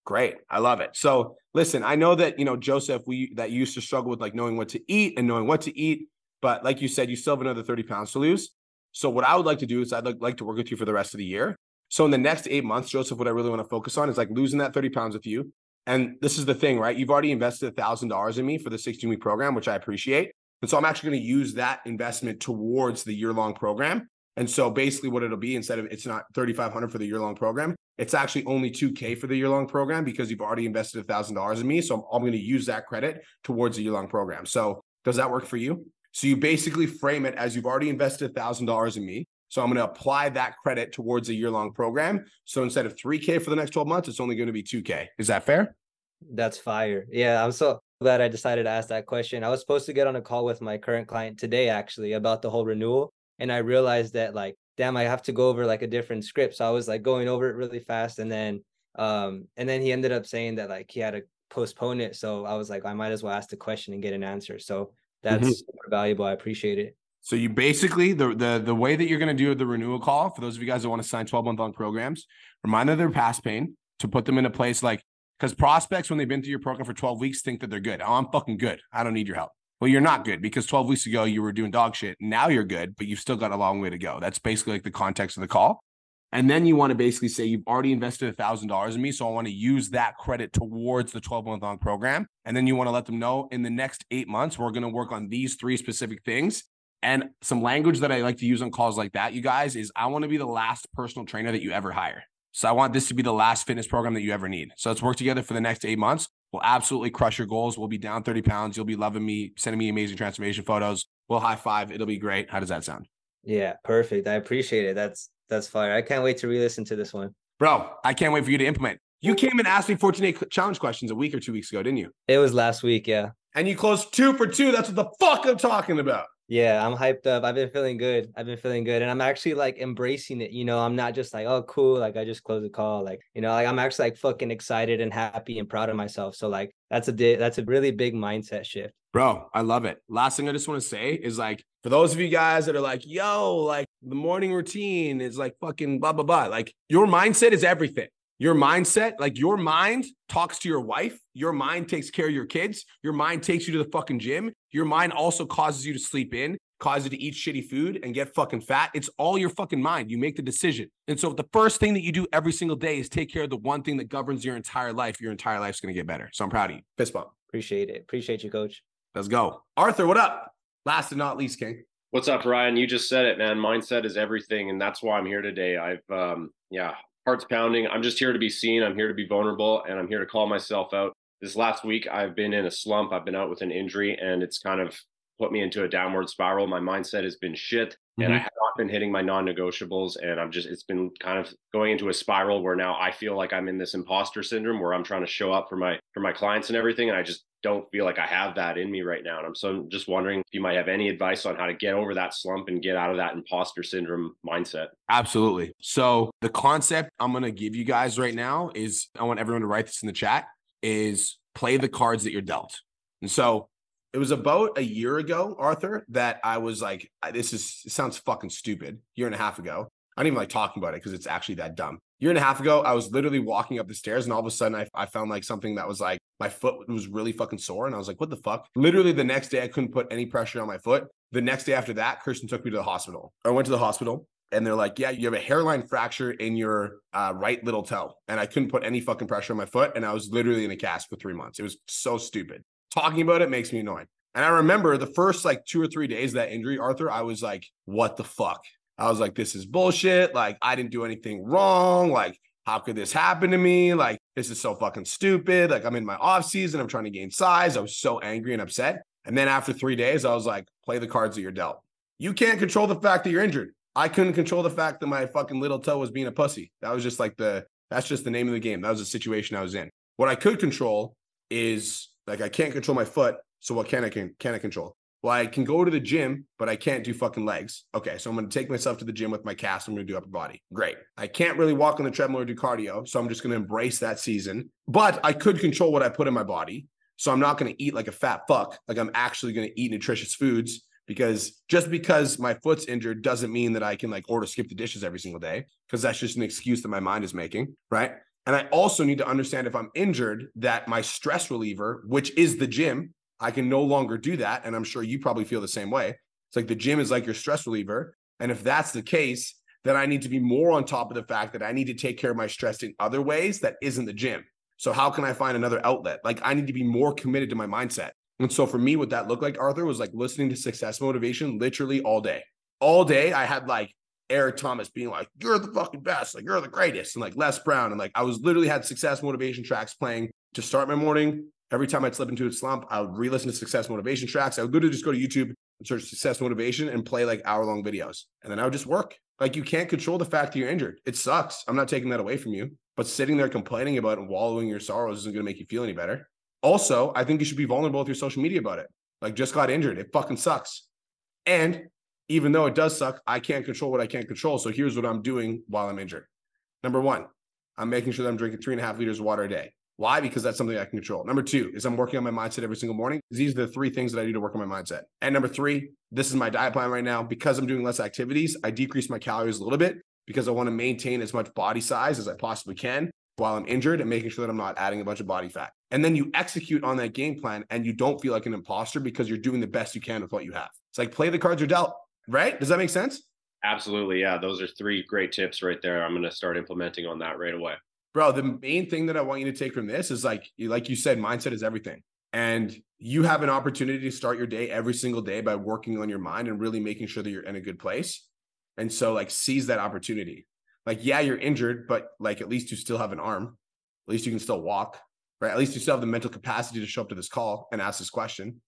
Great. I love it. So listen, I know that you know, Joseph, we that used to struggle with like knowing what to eat and knowing what to eat, but like you said, you still have another 30 pounds to lose. So what I would like to do is I'd like, like to work with you for the rest of the year. So in the next eight months, Joseph, what I really want to focus on is like losing that 30 pounds with you. And this is the thing, right? You've already invested a thousand dollars in me for the 16 week program, which I appreciate. And so I'm actually going to use that investment towards the year long program. And so basically what it'll be instead of it's not 3,500 for the year long program, it's actually only 2K for the year long program because you've already invested a thousand dollars in me. So I'm, I'm going to use that credit towards the year long program. So does that work for you? So you basically frame it as you've already invested a thousand dollars in me. So I'm going to apply that credit towards a year long program. So instead of 3K for the next 12 months, it's only going to be 2K. Is that fair? That's fire. Yeah, I'm so glad I decided to ask that question. I was supposed to get on a call with my current client today, actually, about the whole renewal. And I realized that, like, damn, I have to go over like a different script. So I was like going over it really fast. And then, um, and then he ended up saying that like he had to postpone it. So I was like, I might as well ask the question and get an answer. So that's Mhm. super valuable. I appreciate it. So you basically the the the way that you're going to do the renewal call for those of you guys that want to sign 12 month long programs, remind them of their past pain to put them in a place like because prospects when they've been through your program for 12 weeks think that they're good. Oh, I'm fucking good. I don't need your help. Well, you're not good because 12 weeks ago you were doing dog shit. Now you're good, but you've still got a long way to go. That's basically like the context of the call. And then you want to basically say you've already invested a thousand dollars in me. So I want to use that credit towards the 12 month long program. And then you want to let them know in the next eight months, we're going to work on these three specific things. And some language that I like to use on calls like that, you guys, is I want to be the last personal trainer that you ever hire. So I want this to be the last fitness program that you ever need. So let's work together for the next eight months. We'll absolutely crush your goals. We'll be down 30 pounds. You'll be loving me, sending me amazing transformation photos. We'll high five. It'll be great. How does that sound? Yeah, perfect. I appreciate it. That's that's fire. I can't wait to re-listen to this one. Bro, I can't wait for you to implement. You came and asked me 14 day challenge questions a week or two weeks ago, didn't you? It was last week, yeah. And you closed two for two. That's what the fuck I'm talking about. Yeah, I'm hyped up. I've been feeling good. I've been feeling good. And I'm actually like embracing it. You know, I'm not just like, oh, cool. Like I just closed the call. Like, you know, like I'm actually like fucking excited and happy and proud of myself. So like that's a di- that's a really big mindset shift. Bro, I love it. Last thing I just want to say is like for those of you guys that are like, yo, like the morning routine is like fucking blah blah blah. Like your mindset is everything. Your mindset, like your mind talks to your wife. Your mind takes care of your kids. Your mind takes you to the fucking gym. Your mind also causes you to sleep in, causes you to eat shitty food and get fucking fat. It's all your fucking mind. You make the decision. And so the first thing that you do every single day is take care of the one thing that governs your entire life. Your entire life's going to get better. So I'm proud of you. Fist bump. Appreciate it. Appreciate you, coach. Let's go. Arthur, what up? Last and not least, King. What's up, Brian? You just said it, man. Mindset is everything, and that's why I'm here today. I've, um, yeah, heart's pounding. I'm just here to be seen. I'm here to be vulnerable, and I'm here to call myself out. This last week, I've been in a slump. I've been out with an injury, and it's kind of put me into a downward spiral. My mindset has been shit, mm-hmm. and I have not been hitting my non-negotiables. And I'm just, it's been kind of going into a spiral where now I feel like I'm in this imposter syndrome where I'm trying to show up for my for my clients and everything, and I just don't feel like I have that in me right now. And I'm so I'm just wondering if you might have any advice on how to get over that slump and get out of that imposter syndrome mindset. Absolutely. So the concept I'm going to give you guys right now is I want everyone to write this in the chat is play the cards that you're dealt. And so it was about a year ago, Arthur, that I was like, this is sounds fucking stupid. Year and a half ago. I don't even like talking about it because it's actually that dumb year and a half ago, I was literally walking up the stairs and all of a sudden I, I found like something that was like my foot was really fucking sore. And I was like, what the fuck? Literally the next day, I couldn't put any pressure on my foot. The next day after that, Kirsten took me to the hospital. I went to the hospital and they're like, yeah, you have a hairline fracture in your uh, right little toe. And I couldn't put any fucking pressure on my foot. And I was literally in a cast for three months. It was so stupid. Talking about it makes me annoyed. And I remember the first like two or three days of that injury, Arthur, I was like, what the fuck? I was like, this is bullshit. Like, I didn't do anything wrong. Like, how could this happen to me? Like, this is so fucking stupid. Like, I'm in my off season. I'm trying to gain size. I was so angry and upset. And then after three days, I was like, play the cards that you're dealt. You can't control the fact that you're injured. I couldn't control the fact that my fucking little toe was being a pussy. That was just like the, that's just the name of the game. That was the situation I was in. What I could control is like, I can't control my foot. So what can I can, can I control? Well, I can go to the gym, but I can't do fucking legs. Okay, so I'm going to take myself to the gym with my cast. I'm going to do upper body. Great. I can't really walk on the treadmill or do cardio, so I'm just going to embrace that season. But I could control what I put in my body. So I'm not going to eat like a fat fuck. Like I'm actually going to eat nutritious foods because just because my foot's injured doesn't mean that I can like order skip the dishes every single day because that's just an excuse that my mind is making, right? And I also need to understand if I'm injured that my stress reliever, which is the gym, I can no longer do that. And I'm sure you probably feel the same way. It's like the gym is like your stress reliever. And if that's the case, then I need to be more on top of the fact that I need to take care of my stress in other ways that isn't the gym. So how can I find another outlet? Like I need to be more committed to my mindset. And so for me, what that looked like, Arthur, was like listening to success motivation literally all day. All day, I had like Eric Thomas being like, "You're the fucking best, like you're the greatest," and like Les Brown, and like I was literally had success motivation tracks playing to start my morning, Every time I'd slip into a slump, I would re-listen to success motivation tracks. I would literally just go to YouTube and search success motivation and play like hour-long videos. And then I would just work. Like you can't control the fact that you're injured. It sucks. I'm not taking that away from you. But sitting there complaining about and wallowing your sorrows isn't going to make you feel any better. Also, I think you should be vulnerable with your social media about it. Like just got injured. It fucking sucks. And even though it does suck, I can't control what I can't control. So here's what I'm doing while I'm injured. Number one, I'm making sure that I'm drinking three and a half liters of water a day. Why? Because that's something I can control. Number two is I'm working on my mindset every single morning. These are the three things that I do to work on my mindset. And number three, this is my diet plan right now. Because I'm doing less activities, I decrease my calories a little bit because I want to maintain as much body size as I possibly can while I'm injured and making sure that I'm not adding a bunch of body fat. And then you execute on that game plan and you don't feel like an imposter because you're doing the best you can with what you have. It's like play the cards you're dealt, right? Does that make sense? Absolutely. Yeah. Those are three great tips right there. I'm going to start implementing on that right away bro, the main thing that I want you to take from this is like, like you said, mindset is everything. And you have an opportunity to start your day every single day by working on your mind and really making sure that you're in a good place. And so, like, seize that opportunity. Like, yeah, you're injured, but like at least you still have an arm. At least you can still walk, right? At least you still have the mental capacity to show up to this call and ask this question.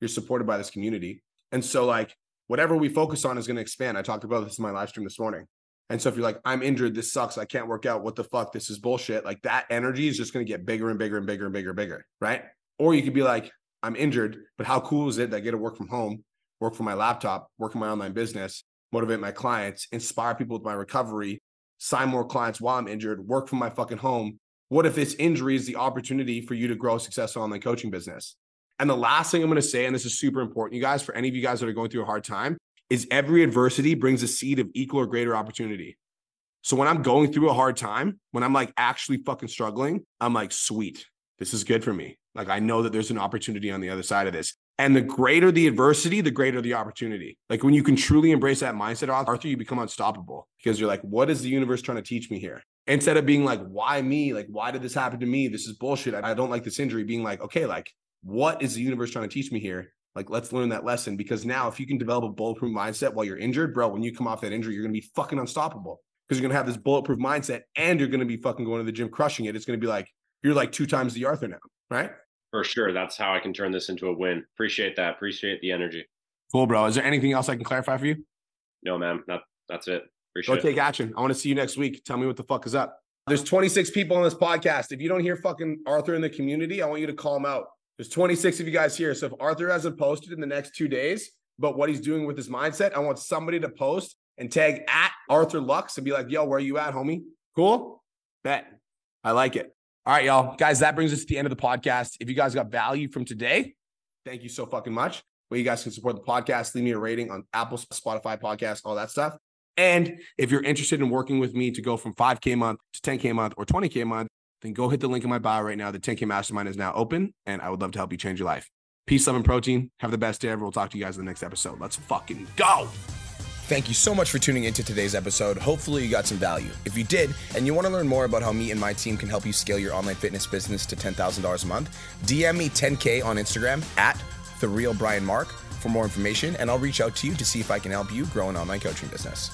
You're supported by this community. And so, like, whatever we focus on is going to expand. I talked about this in my live stream this morning. And so if you're like, I'm injured, this sucks, I can't work out, what the fuck, this is bullshit, like that energy is just going to get bigger and bigger and bigger and bigger and bigger, right? Or you could be like, I'm injured, but how cool is it that I get to work from home, work from my laptop, work in my online business, motivate my clients, inspire people with my recovery, sign more clients while I'm injured, work from my fucking home. What if this injury is the opportunity for you to grow a successful online coaching business? And the last thing I'm going to say, and this is super important, you guys, for any of you guys that are going through a hard time, is every adversity brings a seed of equal or greater opportunity. So when I'm going through a hard time, when I'm like actually fucking struggling, I'm like, sweet, this is good for me. Like I know that there's an opportunity on the other side of this. And the greater the adversity, the greater the opportunity. Like when you can truly embrace that mindset, Arthur, you become unstoppable because you're like, what is the universe trying to teach me here? Instead of being like, why me? Like, why did this happen to me? This is bullshit. I don't like this injury. Being like, okay, like, what is the universe trying to teach me here? Like, let's learn that lesson because now if you can develop a bulletproof mindset while you're injured, bro, when you come off that injury, you're gonna be fucking unstoppable because you're gonna have this bulletproof mindset and you're gonna be fucking going to the gym crushing it. It's gonna be like you're like two times the Arthur now, right? For sure. That's how I can turn this into a win. Appreciate that. Appreciate the energy. Cool, bro. Is there anything else I can clarify for you? No, man. That, that's it. Appreciate Go take action. I want to see you next week. Tell me what the fuck is up. There's 26 people on this podcast. If you don't hear fucking Arthur in the community, I want you to call him out. There's 26 of you guys here. So if Arthur hasn't posted in the next two days about what he's doing with his mindset, I want somebody to post and tag at Arthur Lux and be like, yo, where are you at, homie? Cool? Bet. I like it. All right, y'all. Guys, that brings us to the end of the podcast. If you guys got value from today, thank you so fucking much. Well, you guys can support the podcast, leave me a rating on Apple, Spotify podcast, all that stuff. And if you're interested in working with me to go from 5K a month to 10K a month or 20K a month, then go hit the link in my bio right now. The 10K Mastermind is now open, and I would love to help you change your life. Peace, love, and protein. Have the best day ever. We'll talk to you guys in the next episode. Let's fucking go. Thank you so much for tuning into today's episode. Hopefully, you got some value. If you did, and you want to learn more about how me and my team can help you scale your online fitness business to $10,000 a month, DM me 10K on Instagram at The Real Brian Mark for more information, and I'll reach out to you to see if I can help you grow an online coaching business.